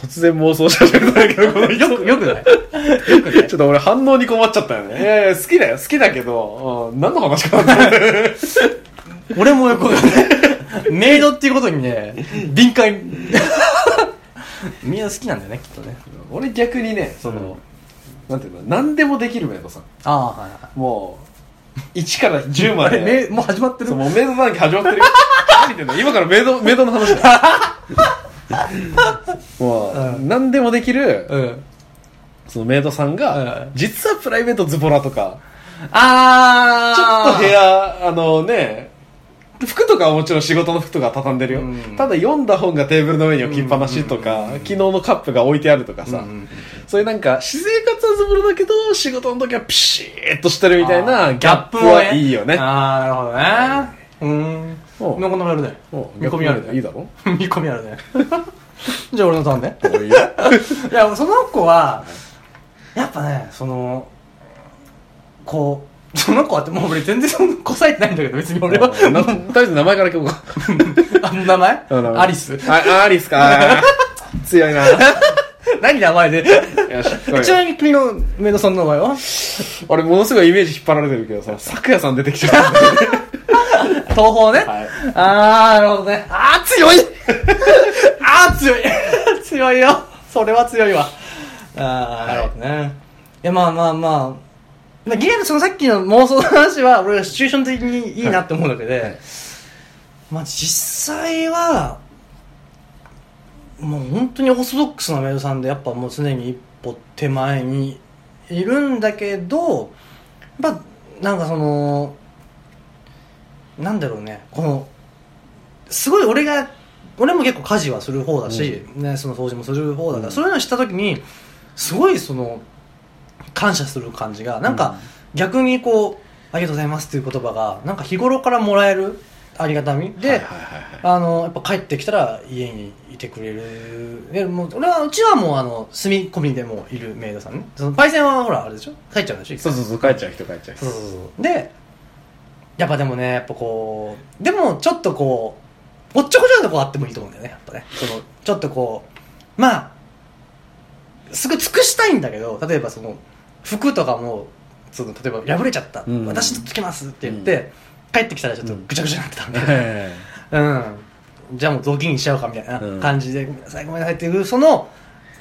突然妄想し始めたけどこの人。よくよくない？よくない？ちょっと俺反応に困っちゃったよね。いやいや好きだよ。好きだけど、うん、何の話かなって。俺もよくわかんない。メイドっていうことにね敏感。にみんな好きなんだよねきっとね。俺逆にねその、なんていうの何でもできるメイドさん。ああはいはもう1から10いまで。もう始まってる？もうメイド談義始まってるよ。何言ってんの？今からメイドメイドの話だ もう、うん何でもできるうん。そのメイドさんが、うん実はプライベートズボラとかあちょっと部屋屋あのね服とかはもちろん仕事の服とか畳んでるよ、うん。ただ読んだ本がテーブルの上に置きっぱなしとか、うん昨日のカップが置いてあるとかさ、そういうなんか私生活はズボラだけど仕事の時はピシッとしてるみたいなギャップはいいよね。ああなるほどね。うんおう。見込みあるね。お見込みあるね。いいだろ？見込みあるね。じゃあ俺のターンね。お いいよ。いやその子はやっぱねそのこうその子はってもう俺全然その子さえてないんだけど別に俺は。なとりあえず名前から聞こうか。あ名前？あ名前アリス。あアリスか。強いな。よ何名前で？ちなみに君のメイドさんの名前は？俺ものすごいイメージ引っ張られてるけどさ咲夜さん出てきちゃった。んだよね東宝ね、はい。あーなるほどね。あー強い。あー強い。強いよ。それは強いわ。あーなるほどね。い。やまあまあまあ。まあゲームそのさっきの妄想の話は俺はシチュエーション的にいいなって思うだけで、はい。まあ実際はもう本当にオーソドックスなメイドさんでやっぱもう常に一歩手前にいるんだけどやっぱなんかそのなんだろうね。このすごい俺が俺も結構家事はする方だし、ね、その掃除もする方だから、うんそういうのをした時にすごいその感謝する感じがなんか逆にこう「ありがとうございます」っていう言葉がなんか日頃からもらえるありがたみ？で、あのやっぱ帰ってきたら家にいてくれる。でもう俺はうちはもうあの住み込みでもいるメイドさんね。そのパイセンはほらあれでしょ？帰っちゃうんでし。ょそうそうそう帰っちゃう人帰っちゃう人。そうそうそう。でやっぱでもねやっぱこうでもちょっとこうおっちょこちょいなとこあってもいいと思うんだよねやっぱね。そのちょっとこうまあすごい尽くしたいんだけど例えばその服とかもその例えば破れちゃった、うん。私とつけますって言って、帰ってきたらちょっとぐちゃぐちゃになってたんで、え。うん。じゃあもう雑巾にしちゃおうかみたいなうん。感じで、ごめんなさい、ごめんなさいっていう、その、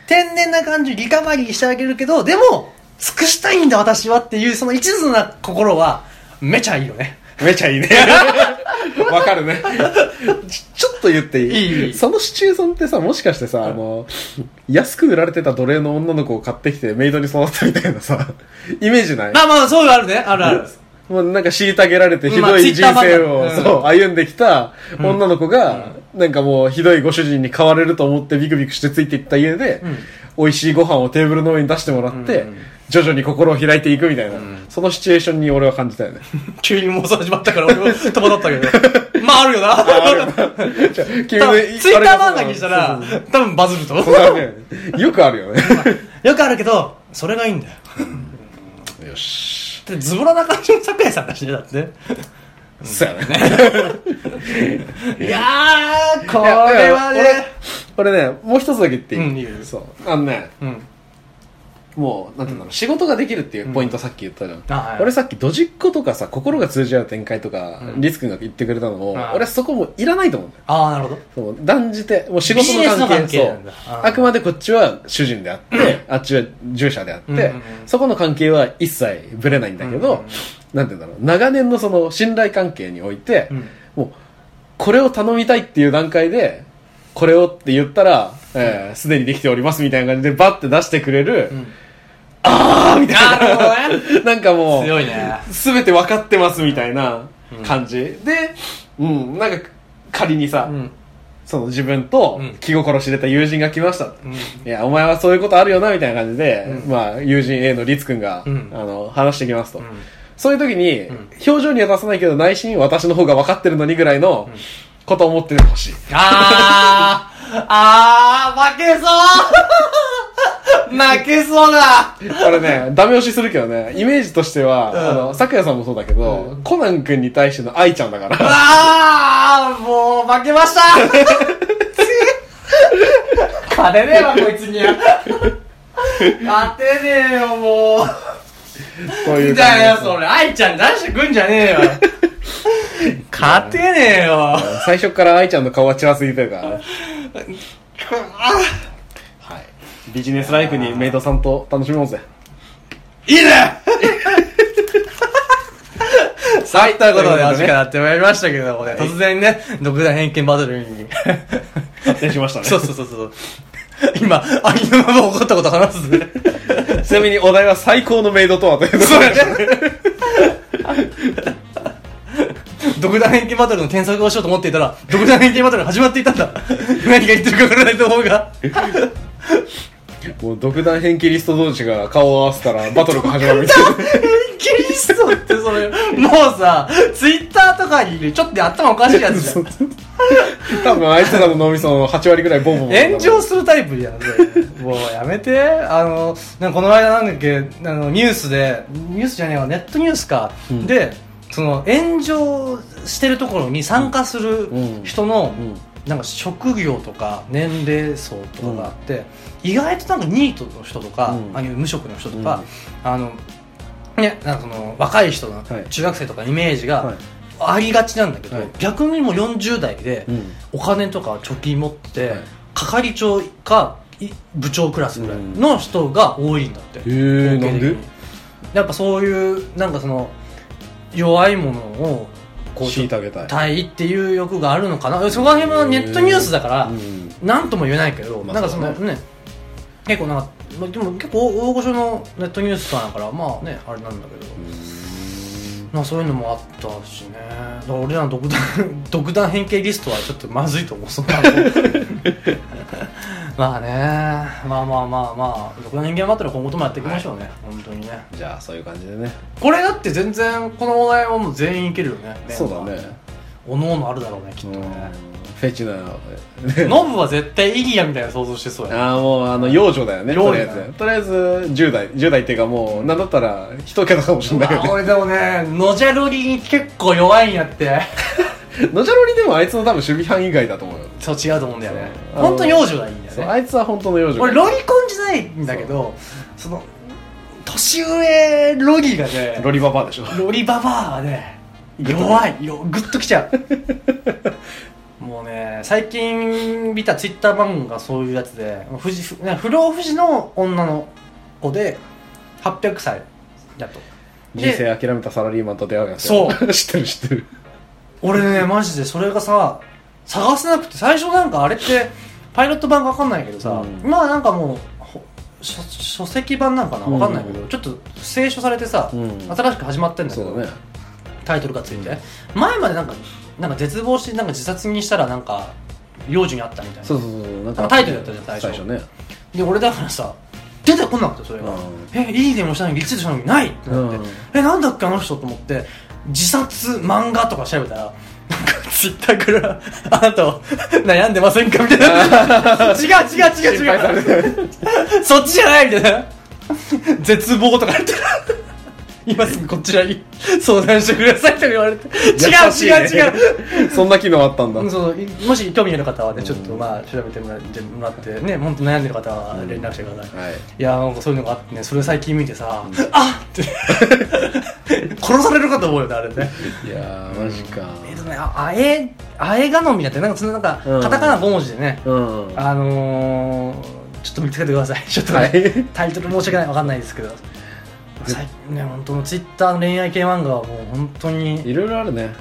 天然な感じ、リカバリーしてあげるけど、でも、尽くしたいんだ私はっていう、その一途な心は、めちゃいいよね。えめちゃいいね。わかるね。ちちょっと言っていい？いいそのシチュエーションってさもしかしてさ、あの安く売られてた奴隷の女の子を買ってきてメイドに育ったみたいなさ イメージない？まあまあ、そういうのあるね。あるある。もうなんか虐げられてひまあどい人生を、そう、歩んできた女の子が、なんかもうひどいご主人に買われると思ってビクビクしてついていった家で、うん。美味しいご飯をテーブルの上に出してもらって、うん徐々に心を開いていくみたいな、んそのシチュエーションに俺は感じたよね。急に妄想始まったから俺も戸惑ったけど。まああるよな。じゃあ君の多分ツイッター漫画にしたら多分バズると思そうねよくあるよね。う。よくあるけど、それがいいんだよ。よし。でズボラな感じの桜井さんだしね、だって。そうやね。いやー、これはね。俺ね、もう一つだけ言っていい、うんいいよそう。あのね、うん。もう、なんていうんだろう、仕事ができるっていうポイントさっき言ったじゃん。あはい。俺さっきドジっ子とかさ、心が通じ合う展開とか、うん。リス君が言ってくれたのを、あ俺そこもいらないと思うんだよ。ああ、なるほど。そう断じて、もう仕事のビジネスの関係そう。関係なん。だ。ああくまでこっちは主人であって、あっちは従者であって、うんうんうん。そこの関係は一切ぶれないんだけど、うんうんうん。なんて言うんだろう、長年のその信頼関係において、うん。もう、これを頼みたいっていう段階で、これをって言ったら、えーすでにできておりますみたいな感じでバッて出してくれる、うんあーみたいな。なるほどね。なんかもう、強いね。すべて分かってますみたいな感じ。で、うん、なんか仮にさ、うん。その自分とうん気心知れた友人が来ました。うん。いや、お前はそういうことあるよな、みたいな感じで、うんまあ、友人 A のリツくんが、うんあの、話してきますと。うんそういう時に、ん表情には出さないけど、内心私の方が分かってるのにぐらいのことを思っててほしい。あー、あー、負けそう。負けそうだ。これね、ダメ押しするけどね、イメージとしては、うん。あの、咲夜さんもそうだけど、コナン君に対しての愛ちゃんだから、あー、もう負けました。勝てねえわ、こいつには。勝てねえよ、もう。みたいな、それ、愛ちゃん出してくんじゃねえよ。勝てねえよ。最初から愛ちゃんの顔は散らすぎてるからね。ビジネスライフにメイドさんと楽しもうぜいいねさあ、ということで、お時間になってまいりましたけどもね、突然ね、独断偏見バトルに。発展しましたねそうそうそうそう。今、ありのまま起こったこと話すね。ちなみにお題は最高のメイドとはということでそうやね。独断偏見バトルの検索をしようと思っていたら、独断偏見バトルが始まっていたんだ。何が言ってるかわからないと思うが。もう独断偏見リスト同士が顔を合わせたらバトルが始まるみたいなキリストってそれ、もうさ、ツイッターとかにちょっと頭おかしいやつじゃん。多分あいつらの脳みその8割ぐらいボンボン炎上するタイプじゃん、もうやめて。あの、なんかこの間なんだっけ、あの、ニュースで、ニュースじゃねえわ、ネットニュースか。うんで、その、炎上してるところに参加するうん。人の、うん。なんか職業とか年齢層とかがあって、意外となんかニートの人とか、うん。ああいう無職の人とか、あの、ね、なんかその若い人のはい。中学生とかイメージがはい。ありがちなんだけど、はい。逆にもう40代でうん。お金とか貯金持って、はい。係長かい部長クラスぐらいの人が多いんだって、へえなんやっぱそういうなんかその弱いものをこう虐げたい。たいっていう欲があるのかな。そこら辺はネットニュースだからうん。何とも言えないけど、まあなんかそのね。結構なんかまあでも結構大御所のネットニュースとかだからまあねあれなんだけど、まあそういうのもあったしね。だから俺らの独断 独断偏見リストはちょっとまずいと思うそんなの。まあね。まあまあまあまあ独断偏見バトルは今後ともやっていきましょうね、本当にね。じゃあそういう感じでね。これだって全然このお題はもう全員いけるよね。そうだねおのおのあるだろうねきっとね。フェチなノブは絶対イギアみたいな想像してそうや。ああもうあの幼女だよね幼女とりあえず。とりあえず10代10代っていうかもうなんだったら一桁かもしれないよね。あ俺でもねノジャロリに結構弱いんやって。ノジャロリでもあいつの多分守備範囲外だと思うよ。そう違うと思うんだよね。本当に幼女がいいんだよね。あいつは本当の幼女。俺ロリコンじゃないんだけどその年上ロリがねロリババアでしょ。ロリババアはね弱いよグッときちゃう。もうね最近見たツイッター番組がそういうやつで不治不ね不老不死の女の子で800歳だと。人生諦めたサラリーマンと出会うやつそ 知ってる知ってる。俺ねマジでそれがさ探せなくて最初なんかあれってパイロット版か分かんないけどさ、うん。まあなんかもうほ書書籍版なんかな？うん分かんないけど、ちょっと清書されてさ、うん。新しく始まってんだけど、そうだねタイトルがついて、前までなんかなんか絶望してなんか自殺にしたらなんか幼児にあったみたいな。そうそうそうなんかタイトルだったじゃん最初。最初ね。で俺だからさ出てこなくてそれが、うん。えいいねもしたのにリツイートしたのにない！ってなって、うん。えなんだっけあの人と思って自殺漫画とか調べたらなんかツイッターからあなたは悩んでませんか？みたいな。違う違う違う違てうそっちじゃない！みたいな。絶望とか言って今すぐこちらに相談してくださいとか言われて。違う違う違う。そんな機能あったんだ。うんそういもし興味ある方はねちょっとまあ調べてもらってもらってね本当悩んでる方は連絡してください、はい。いやなんかそういうのがあってねそれ最近見てさ、あっって。殺されるかと思うよねあれね。いやーマジか。えっとねああえあえ頼みだってなんかそのなんか、うん。カタカナ5文字でねうん。あのー、ちょっと見つけてください。ちょっとね、はい。タイトル申し訳ないわかんないですけど最近ね本当のツイッターの恋愛系漫画はもう本当にいろいろあるね。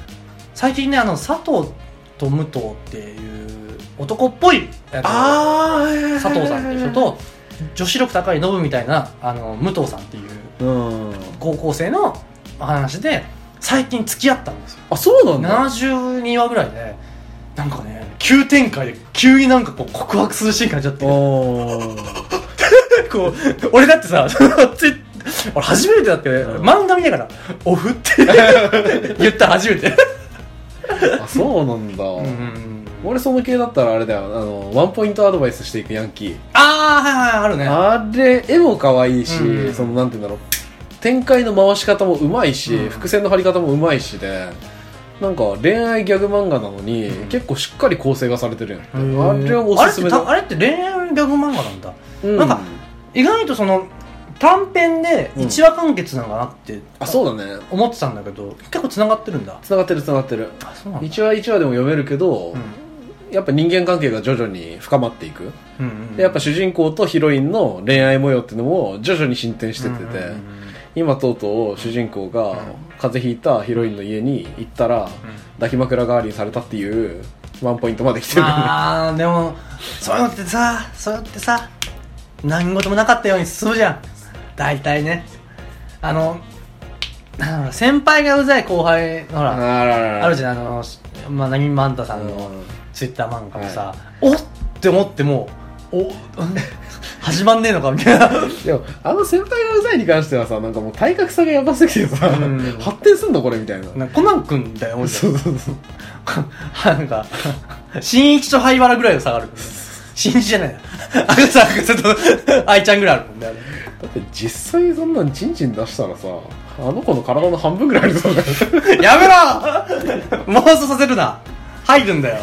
最近ねあの佐藤と武藤っていう男っぽいああ佐藤さんっていう人と女子力高いノブみたいなあの武藤さんっていううん。高校生の話で最近付き合ったんですよ。あそうなんだ。72話ぐらいでなんかね急展開で急になんかこう告白するシーンがちゃって。こう俺だってさツイ 俺初めてだって、漫画見ながら「オフ」って。言った初めて。あそうなんだ。うん俺その系だったらあれだよ。あのワンポイントアドバイスしていくヤンキー。ああはいはいあるね。あれ絵も可愛いし、うんそのなんて言うんだろう。展開の回し方もうまいし、うん。伏線の張り方もうまいしでなんか恋愛ギャグ漫画なのに、うん。結構しっかり構成がされてるやん、あれはおあれってすすめだたあれって恋愛ギャグ漫画なんだ。うん。なんか意外とその短編でうん1話完結なのかなってあそうだね。思ってたんだけど結構つながってるんだ。繋がってる繋がってる。あそうなんだ。1話1話でも読めるけど、うん。やっぱ人間関係が徐々に深まっていく。で、やっぱ主人公とヒロインの恋愛模様っていうのも徐々に進展してってて、今とうとう主人公が風邪ひいたヒロインの家に行ったら、抱き枕代わりにされたっていうワンポイントまで来てる。ね。まあでもそういうのってさそういうのってさ何事もなかったように進むじゃん大体ねあのなんだろう先輩がうざい後輩ほらあらららあるじゃんあの、まあ、なぎまんたさんのうんツイッター漫画もさ、おっって思ってもお 始まんねえのかみたいな でも、あの先輩がうざいに関してはさ、なんかもう体格差がやばすぎてさ、うん発展すんのこれみたいな。なんかコナン君みたいなもんじゃんそうそうそう。なんか、新一と灰原ぐらいの差がある。新一じゃないな。あれさ、ちょっと、愛ちゃんぐらいあるもんね。あれだって実際そんなんチンチン出したらさ、あの子の体の半分ぐらいあるぞ。やめろ妄想させるな。入るんだよ。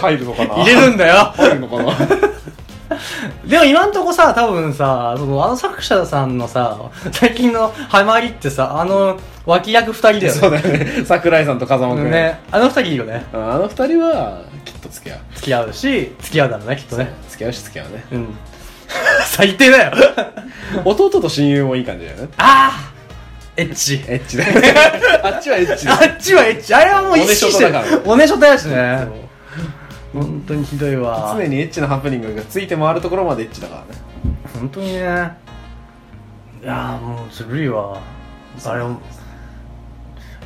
入るのかな？入れるんだよ。入るのかな？でも今んとこさ、多分さ、その、あの作者さんのさ、最近のハマりってさ、あの、脇役二人だよね。そうだよね。桜井さんと風間くん。ね。あの二人いいよね。あの二人は、きっと付き合う。付き合うし、付き合うだろうね、きっとね。付き合うし付き合うね。うん。最低だよ。弟と親友もいい感じだよね。ああエッチ。エッチだ あっちはエッチあっちはエッチ。あれはもう意識してるおねしょとだからおねしょとやしね。本当にひどいわ。常にエッチなハプニングがついて回るところまでエッチだからね。本当にね。いやーもうずるいわ。あれも。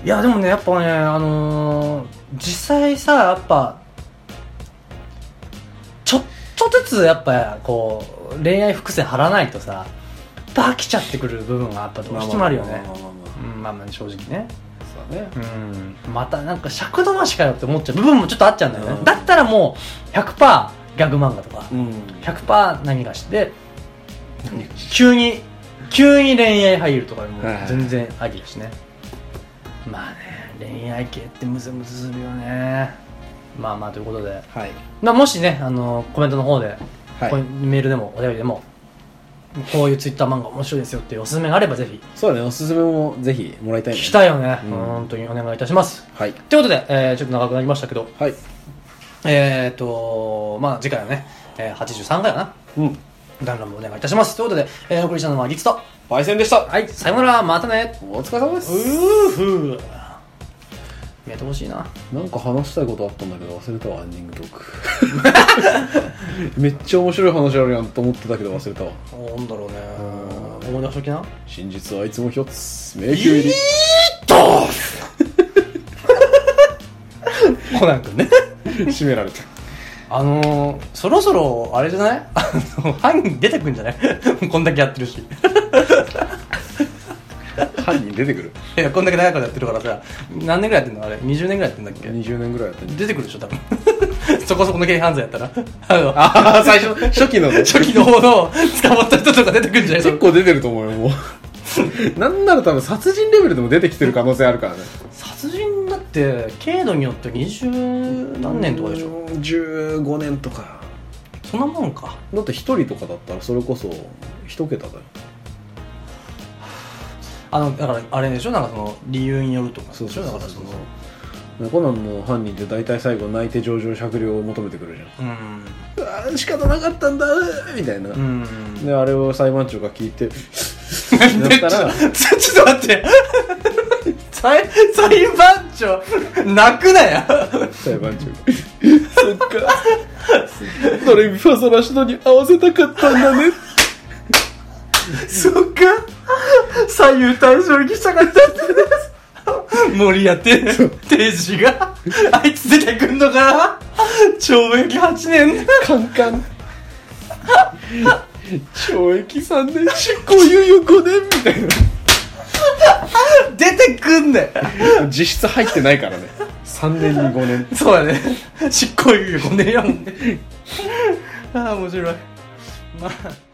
いやでもね、やっぱね、あのー、実際さ、やっぱ、ちょっとずつやっぱこう、恋愛伏線張らないとさ、飽きちゃってくる部分がやっぱどうしてもあるよね。ま。あまあ正直ね。そうだね。うん、またなんか尺伸ばしかよって思っちゃう部分もちょっとあっちゃうんだよね、うん。だったらもう100%ギャグ漫画とか、うん。100%何がして急に急に恋愛入るとかでもはいはい全然ありだしね、まあね恋愛系ってムズムズするよねまあまあということで、はい。まあ、もしねあのコメントの方で、はいこういうメールでもお便りでもこういうツイッター漫画面白いですよっていうおすすめがあればぜひそうだね、おすすめもぜひもらいたいね。聞きたいよね、うん本当にお願いいたしますはい。ということで、えーちょっと長くなりましたけどはい。えーとまあ次回はね、えー、83回かなうん。ダンラムお願いいたしますということで、えーお送りしたのはリツとパイセンでした。はいさよならまたねお疲れ様です。うーふ見えてほしいな。なんか話したいことあったんだけど忘れたわエンディングトーク。めっちゃ面白い話あるやんと思ってたけど忘れたわ。なんだろうね。思い出しときな。真実はいつも一つ迷宮入り。コナン君ね。締められた。あのー、そろそろあれじゃない？あの犯人出てくんじゃない？こんだけやってるし犯人出てくる。いやこんだけ長くやってるからさ何年ぐらいやってんの？あれ20年ぐらいやってんだっけ？20年ぐらいやってんじ出てくるでしょ多分。そこそこの軽犯罪やったら。あのああ最初初期のね 初期の方の捕まった人とか出てくるんじゃない結構出てると思うよもう。なんなら多分殺人レベルでも出てきてる可能性あるからね。殺人だって軽度によって20何年とかでしょ？うん15年とか。そんなもんか。だって1人とかだったらそれこそ1桁だよあのだからあれでしょ？なんかその理由によるとか。そうそうそうだからそのコナンの犯人って大体最後泣いて上場酌量を求めてくるじゃん。うん。あー仕方なかったんだ。みたいな、うん。であれを裁判長が聞いてだったら ちょっと待って。裁裁判長泣くなよ裁判長。がそっか。ドレミファソラシドに合わせたかったんだねそっか。左右対称にしたかったんです森谷て定時が。あいつ出てくんのか。な懲役8年。カンカン。懲役3年。執行猶予5年みたいな。出てくんね実質入ってないからね。3年に5年。そうだね。執行猶予5年やもんね。ああ面白い。まあ